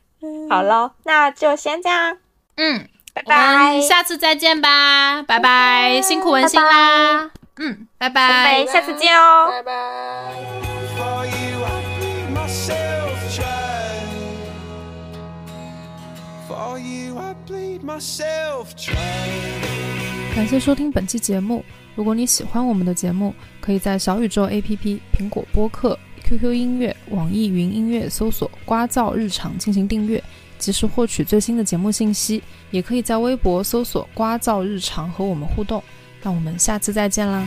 好了，那就先这样。嗯，拜拜，下次再见吧，拜拜，辛苦文心啦。嗯，拜拜，下次见哦，拜拜。感谢收听本期节目。如果你喜欢我们的节目，可以在小宇宙 APP、苹果播客。QQ 音乐、网易云音乐搜索“瓜噪日常”进行订阅，及时获取最新的节目信息。也可以在微博搜索“瓜噪日常”和我们互动。那我们下次再见啦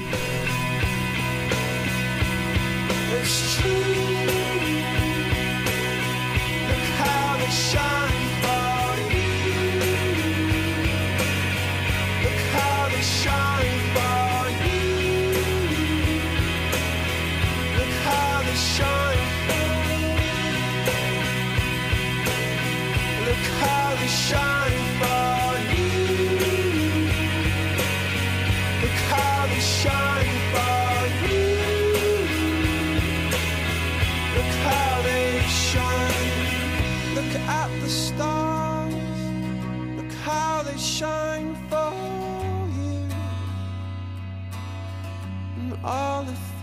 all the